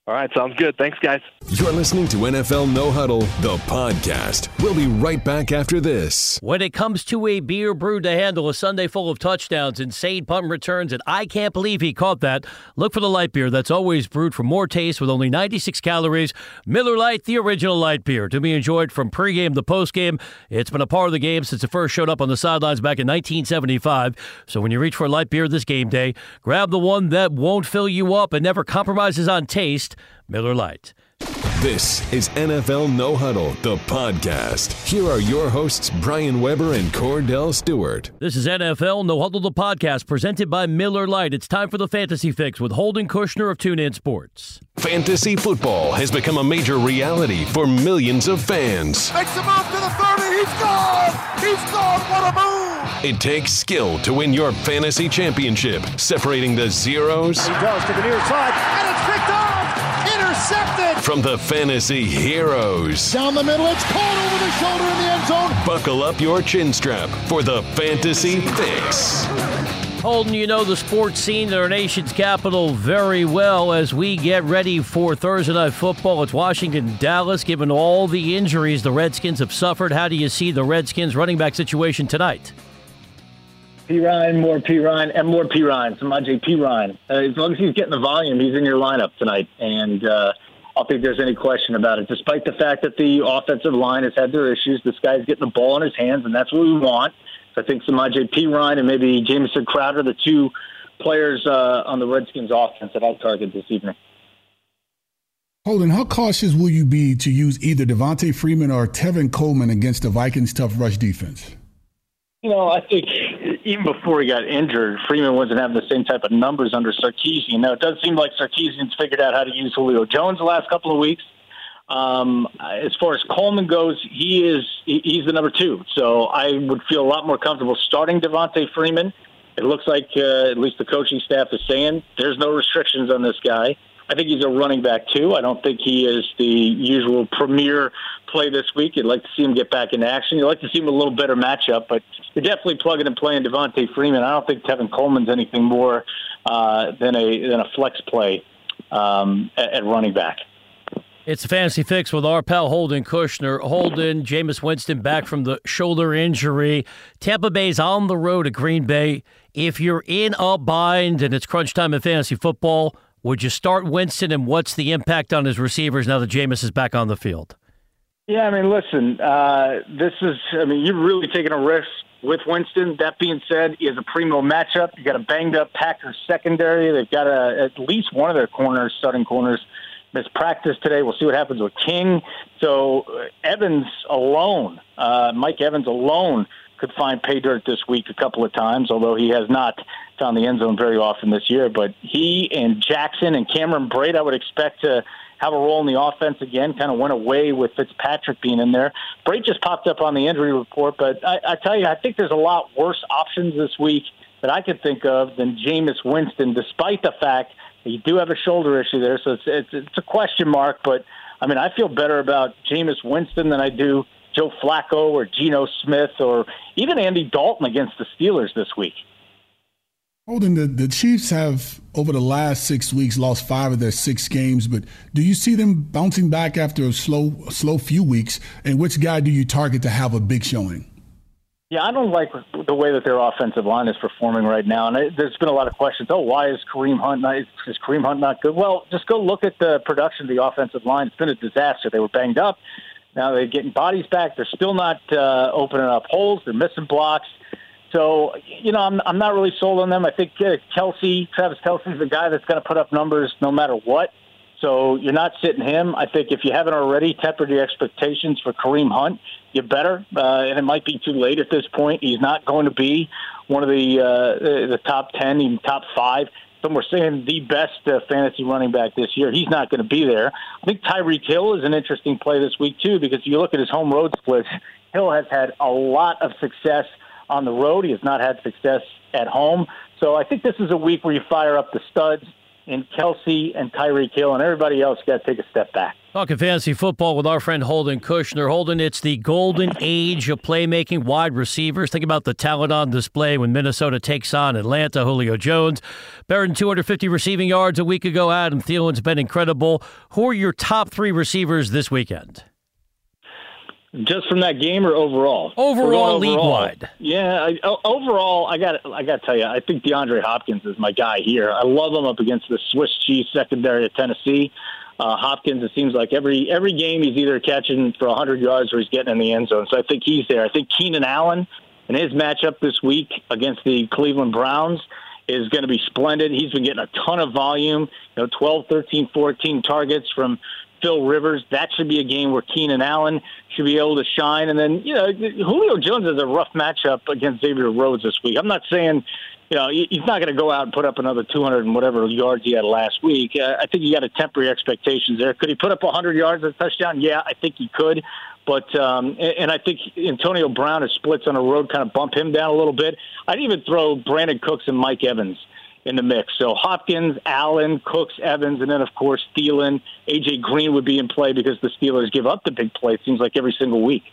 All right, sounds good. Thanks, guys. You're listening to NFL No Huddle, the podcast. We'll be right back after this. When it comes to a beer brewed to handle a Sunday full of touchdowns, insane punt returns, and I can't believe he caught that, look for the light beer that's always brewed for more taste with only 96 calories. Miller Lite, the original light beer, to be enjoyed from pregame to postgame. It's been a part of the game since it first showed up on the sidelines back in 1975. So when you reach for a light beer this game day, grab the one that won't fill you up and never compromises on taste. Miller Lite. This is NFL No Huddle, the podcast. Here are your hosts, Brian Weber and Kordell Stewart. This is NFL No Huddle, the podcast, presented by Miller Lite. It's time for the Fantasy Fix with Holden Kushner of TuneIn Sports. Fantasy football has become a major reality for millions of fans. Makes him off to the 30. He's gone. He's gone. What a move. It takes skill to win your fantasy championship, separating the zeros. He does to the near side, and it's picked off. Intercepted. From the fantasy heroes. Down the middle, it's caught over the shoulder in the end zone. Buckle up your chin strap for the Fantasy Fix. Holden, you know the sports scene in our nation's capital very well as we get ready for Thursday night football. It's Washington, Dallas. Given all the injuries the Redskins have suffered, how do you see the Redskins running back situation tonight? Perine, more Perine, and more Perine. Samaje Perine. Uh, as long as he's getting the volume, he's in your lineup tonight. And uh, I don't think there's any question about it. Despite the fact that the offensive line has had their issues, this guy's getting the ball in his hands, and that's what we want. So I think Samaje Perine and maybe Jameson Crowder, the two players uh, on the Redskins offense that I'll target this evening. Holden, how cautious will you be to use either Devonta Freeman or Tevin Coleman against the Vikings' tough rush defense? You know, I think even before he got injured, Freeman wasn't having the same type of numbers under Sarkisian. Now, it does seem like Sarkisian's figured out how to use Julio Jones the last couple of weeks. Um, as far as Coleman goes, he is he's the number two. So I would feel a lot more comfortable starting Devonta Freeman. It looks like uh, at least the coaching staff is saying there's no restrictions on this guy. I think he's a running back too. I don't think he is the usual premier play this week. You'd like to see him get back in action. You'd like to see him a little better matchup, but you're definitely plugging and playing Devonta Freeman. I don't think Tevin Coleman's anything more uh, than a than a flex play um, at, at running back. It's a fantasy fix with our pal Holden Kushner. Holden, Jameis Winston back from the shoulder injury. Tampa Bay's on the road to Green Bay. If you're in a bind and it's crunch time in fantasy football, would you start Winston, and what's the impact on his receivers now that Jameis is back on the field? Yeah, I mean, listen, uh, this is, I mean, you're really taking a risk with Winston. That being said, he has a primo matchup. You got a banged up Packers secondary. They've got a, at least one of their corners, starting corners, missed practice today. We'll see what happens with King. So uh, Evans alone, uh, Mike Evans alone, could find pay dirt this week a couple of times, although he has not found the end zone very often this year. But he and Jackson and Cameron Brate, I would expect to have a role in the offense again. Kind of went away with Fitzpatrick being in there. Brate just popped up on the injury report, but I, I tell you, I think there's a lot worse options this week that I could think of than Jameis Winston, despite the fact that you do have a shoulder issue there, so it's, it's it's a question mark. But I mean, I feel better about Jameis Winston than I do Joe Flacco or Geno Smith or even Andy Dalton against the Steelers this week. Holden, the, the Chiefs have over the last six weeks lost five of their six games, but do you see them bouncing back after a slow slow few weeks? And which guy do you target to have a big showing? Yeah, I don't like the way that their offensive line is performing right now, and it, there's been a lot of questions. Oh, why is Kareem Hunt not? Is Kareem Hunt not good? Well, just go look at the production of the offensive line. It's been a disaster. They were banged up. Now they're getting bodies back. They're still not uh, opening up holes. They're missing blocks. So you know, I'm I'm not really sold on them. I think uh, Kelce, Travis Kelce's the guy that's going to put up numbers no matter what. So you're not sitting him. I think if you haven't already tempered your expectations for Kareem Hunt, you better. Uh, and it might be too late at this point. He's not going to be one of the uh, the top ten, even top five. Some were saying the best uh, fantasy running back this year. He's not going to be there. I think Tyreek Hill is an interesting play this week too, because if you look at his home road splits, Hill has had a lot of success on the road. He has not had success at home. So I think this is a week where you fire up the studs and Kelce and Tyreek Hill and everybody else got to take a step back. Talking fantasy football with our friend Holden Kushner. Holden, it's the golden age of playmaking wide receivers. Think about the talent on display when Minnesota takes on Atlanta. Julio Jones, better than 250 receiving yards a week ago. Adam Thielen's been incredible. Who are your top three receivers this weekend? Just from that game or overall? Overall, league wide. Yeah, I, overall, I got I got to tell you, I think DeAndre Hopkins is my guy here. I love him up against the Swiss cheese secondary of Tennessee. Uh, Hopkins, it seems like every every game he's either catching for 100 yards or he's getting in the end zone. So I think he's there. I think Keenan Allen and his matchup this week against the Cleveland Browns is going to be splendid. He's been getting a ton of volume, you know, 12, 13, 14 targets from Phil Rivers. That should be a game where Keenan Allen should be able to shine. And then, you know, Julio Jones has a rough matchup against Xavier Rhodes this week. I'm not saying, you know, he's not going to go out and put up another 200 and whatever yards he had last week. Uh, I think you got to temper your expectations there. Could he put up 100 yards a touchdown? Yeah, I think he could. But um, and I think Antonio Brown, his splits on the road, kind of bump him down a little bit. I'd even throw Brandin Cooks and Mike Evans in the mix. So Hopkins, Allen, Cooks, Evans, and then of course Thielen, AJ Green would be in play because the Steelers give up the big play. It seems like every single week.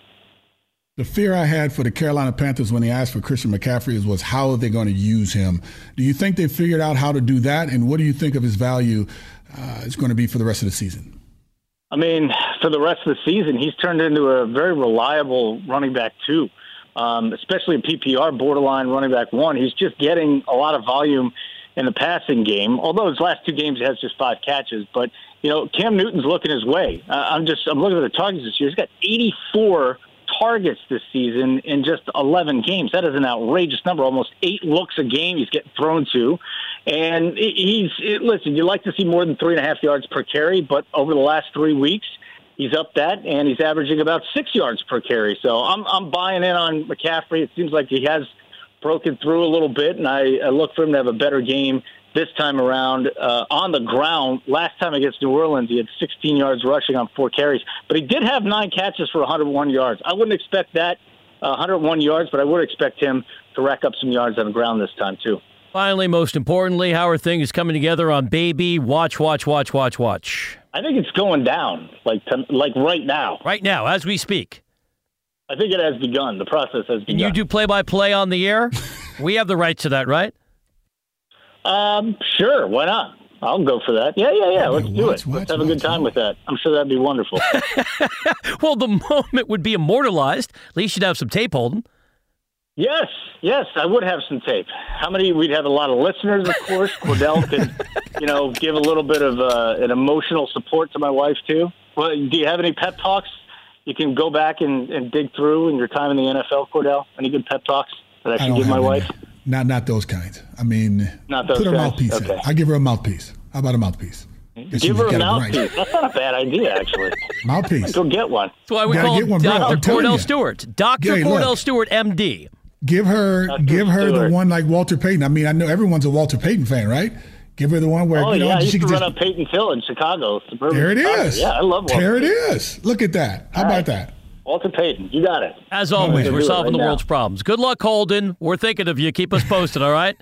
The fear I had for the Carolina Panthers when they asked for Christian McCaffrey was how are they going to use him? Do you think they figured out how to do that? And what do you think of his value uh, is going to be for the rest of the season? I mean, for the rest of the season, he's turned into a very reliable running back too, um, especially in PPR, borderline running back one. He's just getting a lot of volume in the passing game. Although his last two games he has just five catches, but you know Cam Newton's looking his way. Uh, I'm just I'm looking at the targets this year. He's got 84 targets this season in just 11 games. That is an outrageous number. Almost eight looks a game he's getting thrown to. And he's, listen, you like to see more than three and a half yards per carry, but over the last three weeks, he's up that and he's averaging about six yards per carry. So I'm, I'm buying in on McCaffrey. It seems like he has broken through a little bit, and I, I look for him to have a better game this time around uh, on the ground. Last time against New Orleans, he had 16 yards rushing on four carries, but he did have nine catches for 101 yards. I wouldn't expect that, uh, 101 yards, but I would expect him to rack up some yards on the ground this time too. Finally, most importantly, how are things coming together on Baby? Watch, watch, watch, watch, watch. I think it's going down, like to, like right now. Right now, as we speak. I think it has begun. The process has begun. Can you do play by play on the air? we have the right to that, right? Um, sure. Why not? I'll go for that. Yeah, yeah, yeah. Let's do it. Let's have a good time with that. I'm sure that'd be wonderful. well, the moment would be immortalized. At least you'd have some tape holding. Yes, yes, I would have some tape. How many? We'd have a lot of listeners, of course. Kordell could, you know, give a little bit of uh, an emotional support to my wife too. Well, do you have any pep talks you can go back and, and dig through in your time in the NFL, Kordell? Any good pep talks that I should I give my wife? Any. Not not those kinds. I mean, not those put a mouthpiece. Okay. I give her a mouthpiece. How about a mouthpiece? Give her a mouthpiece. Right. That's not a bad idea, actually. mouthpiece. Go get one. That's why we call him Dr. Kordell Stewart. Dr. Hey, Kordell look, Stewart, MD. Give her, Dr. give her Stewart. the one like Walter Payton. I mean, I know everyone's a Walter Payton fan, right? Give her the one where oh, you know yeah, she can run up Peyton Phil in Chicago. There it is. Yeah, I love Walter. There it is. Look at that. How All about right. that? Walter Payton, you got it. As always, we're solving right the now. world's problems. Good luck, Holden. We're thinking of you. Keep us posted, all right?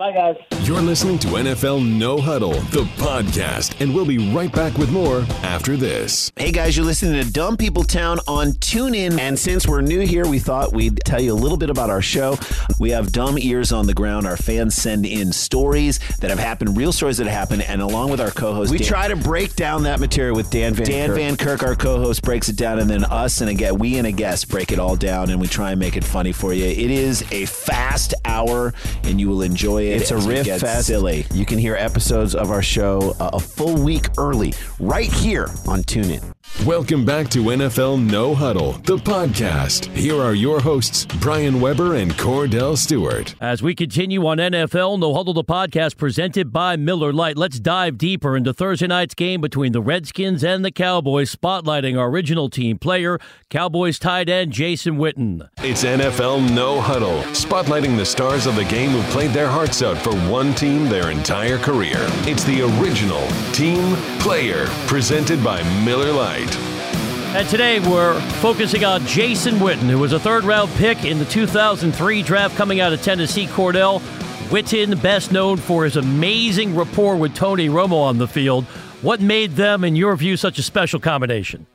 Bye, guys. You're listening to NFL No Huddle, the podcast, and we'll be right back with more after this. Hey, guys, you're listening to Dumb People Town on TuneIn. And since we're new here, we thought we'd tell you a little bit about our show. We have dumb ears on the ground. Our fans send in stories that have happened, real stories that have happened, and along with our co host, we Dan, try to break down that material with Dan Van Dan Kirk. Van Kirk, our co host, breaks it down, and then us and again, we and a guest break it all down, and we try and make it funny for you. It is a fast hour, and you will enjoy it it's a riff fest. Silly. You can hear episodes of our show uh, a full week early right here on TuneIn. Welcome back to NFL No Huddle, the podcast. Here are your hosts, Brian Weber and Kordell Stewart. As we continue on NFL No Huddle, the podcast presented by Miller Lite, let's dive deeper into Thursday night's game between the Redskins and the Cowboys, spotlighting our original team player, Cowboys tight end Jason Witten. It's NFL No Huddle, spotlighting the stars of the game who played their hearts out for one team their entire career. It's the original team player, presented by Miller Lite. And today we're focusing on Jason Witten, who was a third round pick in the 2003 draft coming out of Tennessee. Kordell Witten, best known for his amazing rapport with Tony Romo on the field. What made them, in your view, such a special combination?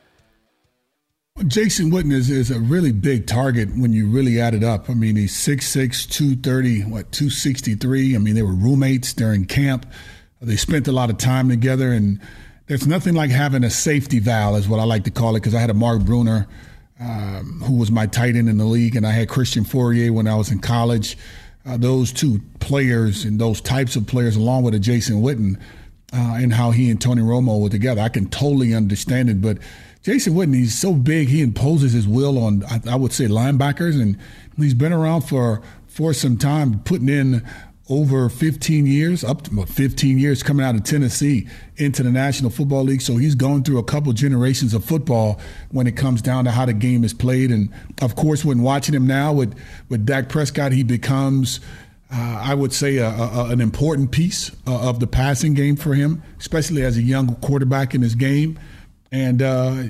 Jason Witten is, is a really big target when you really add it up. I mean, he's 6'6, 230, what, 263. I mean, they were roommates during camp. They spent a lot of time together, and there's nothing like having a safety valve, is what I like to call it, because I had a Mark Bruener um, who was my tight end in the league, and I had Christian Fauria when I was in college. Uh, those two players and those types of players, along with a Jason Witten, uh, and how he and Tony Romo were together, I can totally understand it. But Jason Witten, he's so big, he imposes his will on, I, I would say, linebackers, and he's been around for for some time, putting in over 15 years, up to 15 years coming out of Tennessee into the National Football League. So he's going through a couple generations of football when it comes down to how the game is played. And of course, when watching him now with, with Dak Prescott, he becomes, uh, I would say, a, a, an important piece uh, of the passing game for him, especially as a young quarterback in his game. And, uh,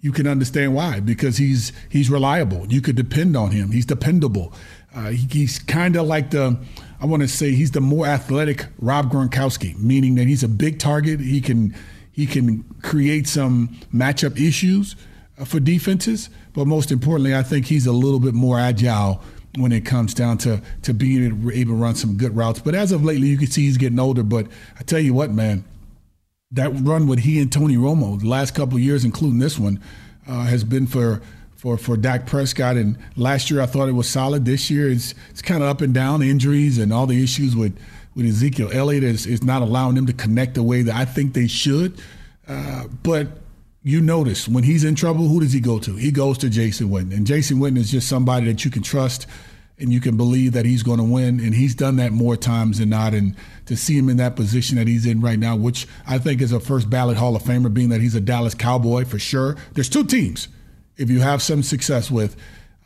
you can understand why because he's he's reliable. You could depend on him. He's dependable. Uh, he, he's kind of like the I want to say he's the more athletic Rob Gronkowski, meaning that he's a big target. He can he can create some matchup issues uh, for defenses, but most importantly, I think he's a little bit more agile when it comes down to to being able to run some good routes. But as of lately, you can see he's getting older. But I tell you what, man, that run with he and Tony Romo the last couple years, including this one, uh, has been for for for Dak Prescott. And last year I thought it was solid. This year it's it's kind of up and down, injuries and all the issues with with Ezekiel Elliott is is not allowing them to connect the way that I think they should. Uh, but you notice when he's in trouble, who does he go to? He goes to Jason Witten, and Jason Witten is just somebody that you can trust and you can believe that he's going to win. And he's done that more times than not. And to see him in that position that he's in right now, which I think is a first ballot Hall of Famer, being that he's a Dallas Cowboy for sure. There's two teams if you have some success with.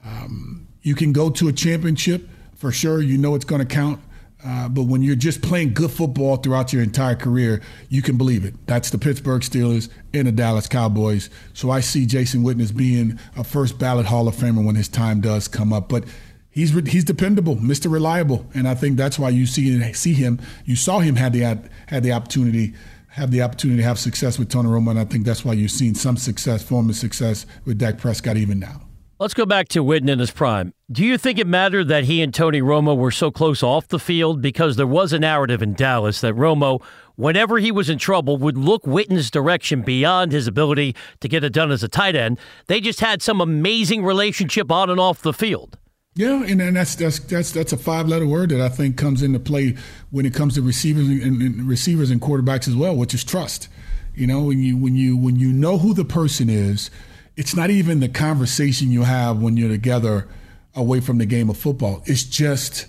Um, you can go to a championship for sure. You know it's going to count. Uh, but when you're just playing good football throughout your entire career, you can believe it. That's the Pittsburgh Steelers and the Dallas Cowboys. So I see Jason Witten as being a first ballot Hall of Famer when his time does come up. But he's he's dependable, Mr. Reliable, and I think that's why you see see him. You saw him had the had the opportunity have the opportunity to have success with Tony Romo, and I think that's why you've seen some success, form success with Dak Prescott even now. Let's go back to Witten in his prime. Do you think it mattered that he and Tony Romo were so close off the field? Because there was a narrative in Dallas that Romo, whenever he was in trouble, would look Witten's direction beyond his ability to get it done as a tight end. They just had some amazing relationship on and off the field. Yeah, and, and that's that's that's that's a five letter word that I think comes into play when it comes to receivers and, and, receivers and quarterbacks as well, which is trust. You know, when you when you when you know who the person is, it's not even the conversation you have when you're together away from the game of football. It's just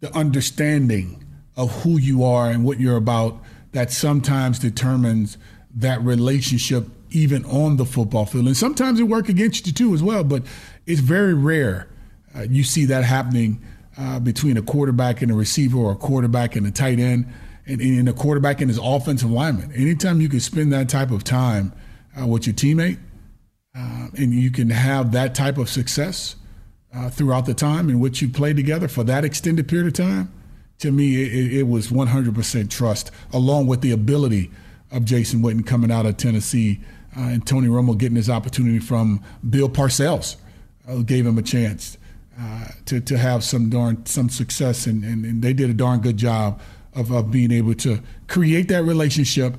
the understanding of who you are and what you're about that sometimes determines that relationship even on the football field. And sometimes it work against you too as well, but it's very rare uh, you see that happening uh, between a quarterback and a receiver or a quarterback and a tight end and, and a quarterback and his offensive lineman. Anytime you can spend that type of time uh, with your teammate uh, and you can have that type of success uh, throughout the time in which you play together for that extended period of time, to me, it, it was 100% trust, along with the ability of Jason Witten coming out of Tennessee uh, and Tony Romo getting his opportunity from Bill Parcells, who gave him a chance uh, to, to have some darn some success, and, and, and, they did a darn good job of, of being able to create that relationship,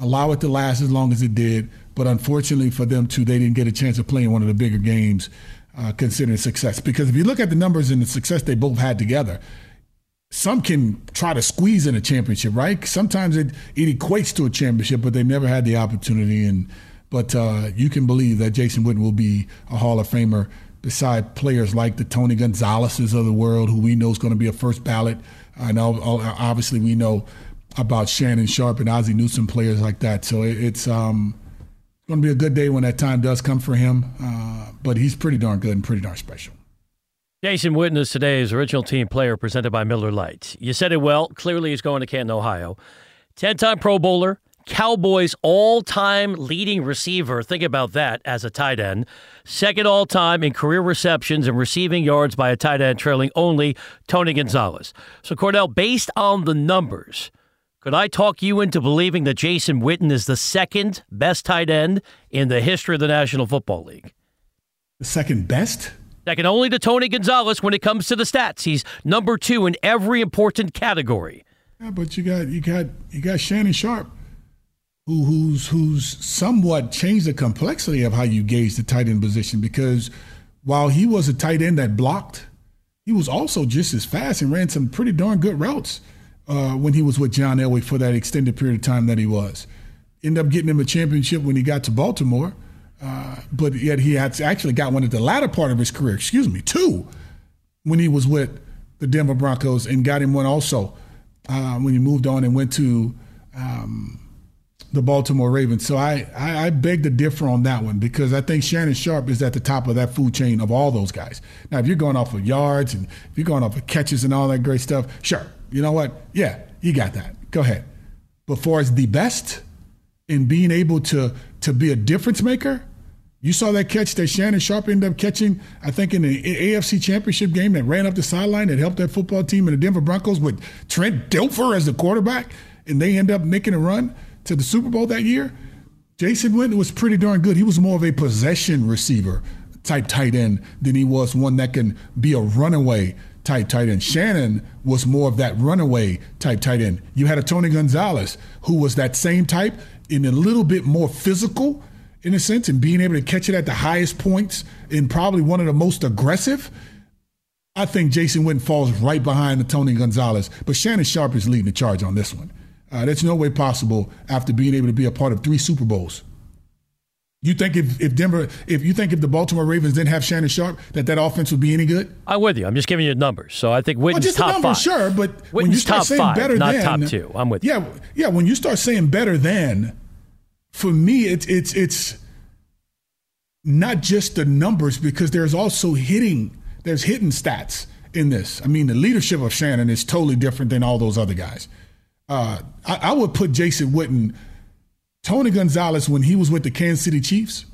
allow it to last as long as it did. But unfortunately for them too, they didn't get a chance of playing one of the bigger games, uh, considering success. Because if you look at the numbers and the success they both had together, some can try to squeeze in a championship, right? Sometimes it, it equates to a championship, but they never had the opportunity. And but uh, you can believe that Jason Witten will be a Hall of Famer beside players like the Tony Gonzalez's of the world, who we know is going to be a first ballot. Know, obviously, we know about Shannon Sharpe and Ozzie Newsome, players like that. So it's um, going to be a good day when that time does come for him. Uh, but he's pretty darn good and pretty darn special. Jason Witten is today's original team player presented by Miller Lite. You said it well. Clearly, he's going to Canton, Ohio. 10 time Pro Bowler, Cowboys all time leading receiver. Think about that as a tight end. Second all time in career receptions and receiving yards by a tight end, trailing only Tony Gonzalez. So, Kordell, based on the numbers, could I talk you into believing that Jason Witten is the second best tight end in the history of the National Football League? The second best? Second only to Tony Gonzalez when it comes to the stats. He's number two in every important category. Yeah, but you got you got you got Shannon Sharpe who, who's who's somewhat changed the complexity of how you gauge the tight end position because while he was a tight end that blocked, he was also just as fast and ran some pretty darn good routes uh, when he was with John Elway for that extended period of time that he was. Ended up getting him a championship when he got to Baltimore, uh, but yet he had actually got one at the latter part of his career. Excuse me, two, when he was with the Denver Broncos and got him one also uh, when he moved on and went to. Um, the Baltimore Ravens. So I, I, I, beg to differ on that one because I think Shannon Sharpe is at the top of that food chain of all those guys. Now, if you're going off of yards and if you're going off of catches and all that great stuff, sure. You know what? Yeah, you got that. Go ahead. But for as the best in being able to to be a difference maker, you saw that catch that Shannon Sharpe ended up catching, I think, in the AFC Championship game that ran up the sideline that helped that football team in the Denver Broncos with Trent Dilfer as the quarterback, and they end up making a run to the Super Bowl that year, Jason Witten was pretty darn good. He was more of a possession receiver type tight end than he was one that can be a runaway type tight end. Shannon was more of that runaway type tight end. You had a Tony Gonzalez who was that same type in a little bit more physical in a sense and being able to catch it at the highest points and probably one of the most aggressive. I think Jason Witten falls right behind the Tony Gonzalez, but Shannon Sharpe is leading the charge on this one. Uh, that's no way possible after being able to be a part of three Super Bowls. You think if, if Denver, if you think if the Baltimore Ravens didn't have Shannon Sharpe, that that offense would be any good? I'm with you. I'm just giving you numbers. So I think Witten's well, just top number, five. Sure, but Witten's when you start top saying five, better not than top two. I'm with yeah, you. Yeah, when you start saying better than, for me, it's it's it's not just the numbers because there's also hitting. There's hitting stats in this. I mean, the leadership of Shannon is totally different than all those other guys. Uh, I, I, would put Jason Witten, Tony Gonzalez when he was with the Kansas City Chiefs.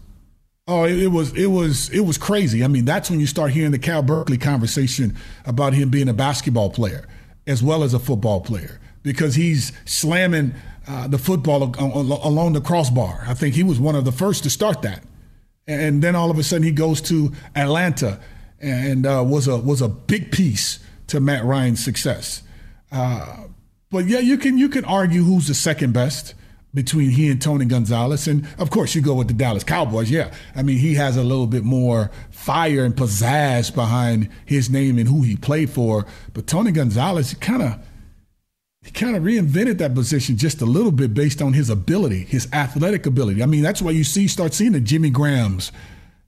Oh, it, it, was it was it was crazy. I mean, that's when you start hearing the Cal Berkeley conversation about him being a basketball player as well as a football player because he's slamming uh, the football along the crossbar. I think he was one of the first to start that, and then all of a sudden he goes to Atlanta and uh, was a was a big piece to Matt Ryan's success. Uh, but yeah, you can you can argue who's the second best between he and Tony Gonzalez. And of course, you go with the Dallas Cowboys. Yeah. I mean, he has a little bit more fire and pizzazz behind his name and who he played for. But Tony Gonzalez kind of. He kind of reinvented that position just a little bit based on his ability, his athletic ability. I mean, that's why you see start seeing the Jimmy Grahams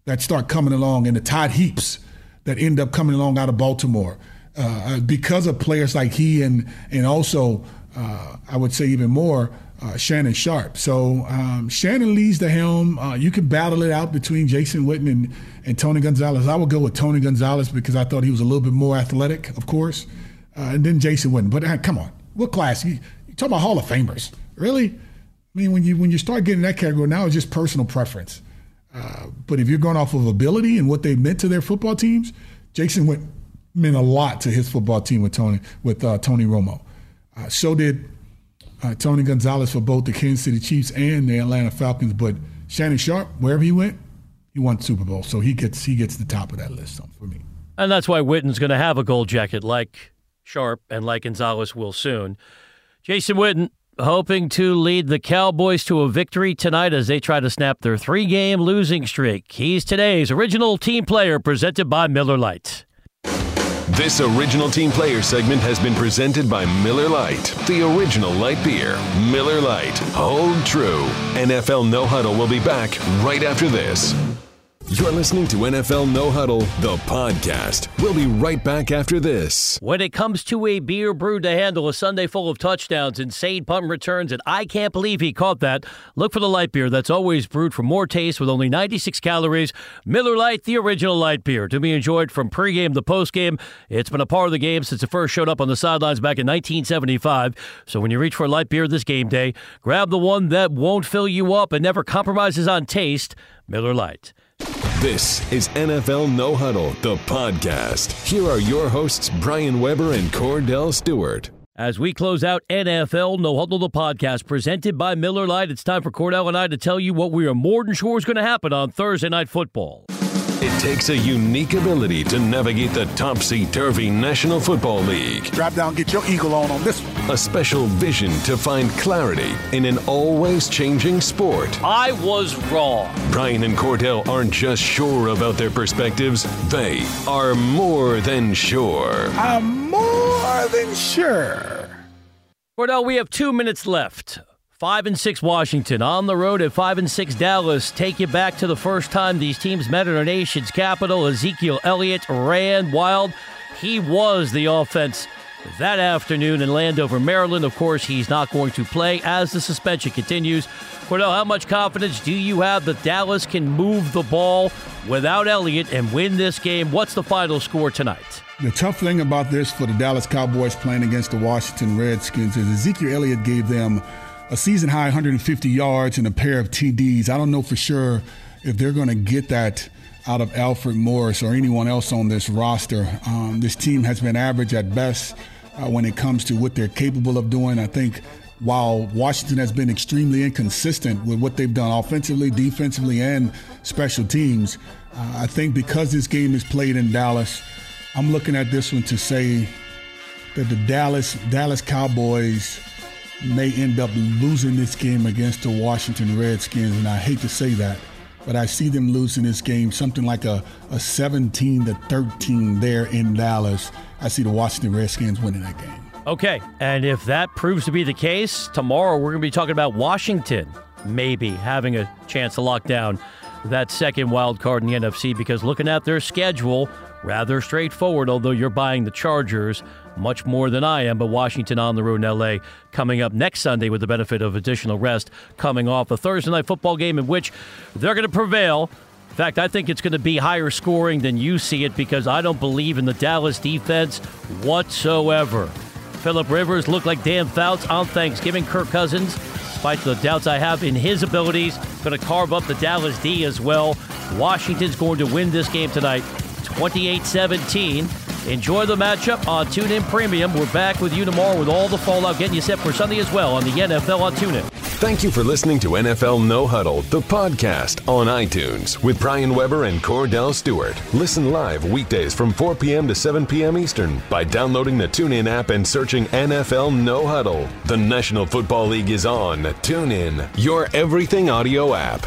that start coming along and the Todd Heaps that end up coming along out of Baltimore uh, because of players like he and and also uh, I would say even more, uh, Shannon Sharpe. So um, Shannon leads the helm. Uh, you can battle it out between Jason Witten and, and Tony Gonzalez. I would go with Tony Gonzalez because I thought he was a little bit more athletic, of course, uh, and then Jason Witten. But uh, come on, what class? You, you talk about Hall of Famers, really? I mean, when you when you start getting that category, now it's just personal preference. But if you're going off of ability and what they meant to their football teams, Jason Witten meant a lot to his football team with Tony with uh, Tony Romo. Uh, so did uh, Tony Gonzalez for both the Kansas City Chiefs and the Atlanta Falcons. But Shannon Sharpe, wherever he went, he won Super Bowl, so he gets he gets the top of that list for me. And that's why Witten's going to have a gold jacket, like Sharpe and like Gonzalez will soon. Jason Witten hoping to lead the Cowboys to a victory tonight as they try to snap their three-game losing streak. He's today's original team player, presented by Miller Lite. This original team player segment has been presented by Miller Lite, the original light beer. Miller Lite, hold true. NFL No Huddle will be back right after this. You're listening to NFL No Huddle, the podcast. We'll be right back after this. When it comes to a beer brewed to handle a Sunday full of touchdowns, insane punt returns, and I can't believe he caught that, look for the light beer that's always brewed for more taste with only 96 calories. Miller Lite, the original light beer, to be enjoyed from pregame to postgame. It's been a part of the game since it first showed up on the sidelines back in 1975. So when you reach for a light beer this game day, grab the one that won't fill you up and never compromises on taste. Miller Lite. This is NFL No Huddle, the podcast. Here are your hosts, Brian Weber and Kordell Stewart. As we close out NFL No Huddle, the podcast presented by Miller Lite, it's time for Kordell and I to tell you what we are more than sure is going to happen on Thursday Night Football. It takes a unique ability to navigate the topsy-turvy National Football League. Drop down, get your eagle on on this one. A special vision to find clarity in an always changing sport. I was wrong. Brian and Kordell aren't just sure about their perspectives, they are more than sure. I'm more than sure. Kordell, we have two minutes left. Five and six Washington on the road at five and six Dallas. Take you back to the first time these teams met in our nation's capital. Ezekiel Elliott ran wild. He was the offense that afternoon in Landover, Maryland. Of course, he's not going to play as the suspension continues. Kordell, how much confidence do you have that Dallas can move the ball without Elliott and win this game? What's the final score tonight? The tough thing about this for the Dallas Cowboys playing against the Washington Redskins is Ezekiel Elliott gave them a season high 150 yards and a pair of TDs. I don't know for sure if they're going to get that out of Alfred Morris or anyone else on this roster. Um, this team has been average at best uh, when it comes to what they're capable of doing. I think while Washington has been extremely inconsistent with what they've done offensively, defensively, and special teams, uh, I think because this game is played in Dallas, I'm looking at this one to say that the Dallas Dallas Cowboys may end up losing this game against the Washington Redskins, and I hate to say that, but I see them losing this game something like a, a 17 to 13 there in Dallas. I see the Washington Redskins winning that game. Okay, and if that proves to be the case, tomorrow we're going to be talking about Washington maybe having a chance to lock down that second wild card in the NFC because looking at their schedule, rather straightforward, although you're buying the Chargers much more than I am. But Washington on the road in LA coming up next Sunday with the benefit of additional rest coming off a Thursday night football game in which they're going to prevail. In fact, I think it's going to be higher scoring than you see it because I don't believe in the Dallas defense whatsoever. Philip Rivers looked like Dan Fouts on Thanksgiving. Kirk Cousins, despite the doubts I have in his abilities, going to carve up the Dallas D as well. Washington's going to win this game tonight 28 17. Enjoy the matchup on TuneIn Premium. We're back with you tomorrow with all the fallout, getting you set for Sunday as well on the NFL on TuneIn. Thank you for listening to NFL No Huddle, the podcast on iTunes with Brian Weber and Kordell Stewart. Listen live weekdays from 4 p.m. to 7 p.m. Eastern by downloading the TuneIn app and searching NFL No Huddle. The National Football League is on TuneIn, your everything audio app.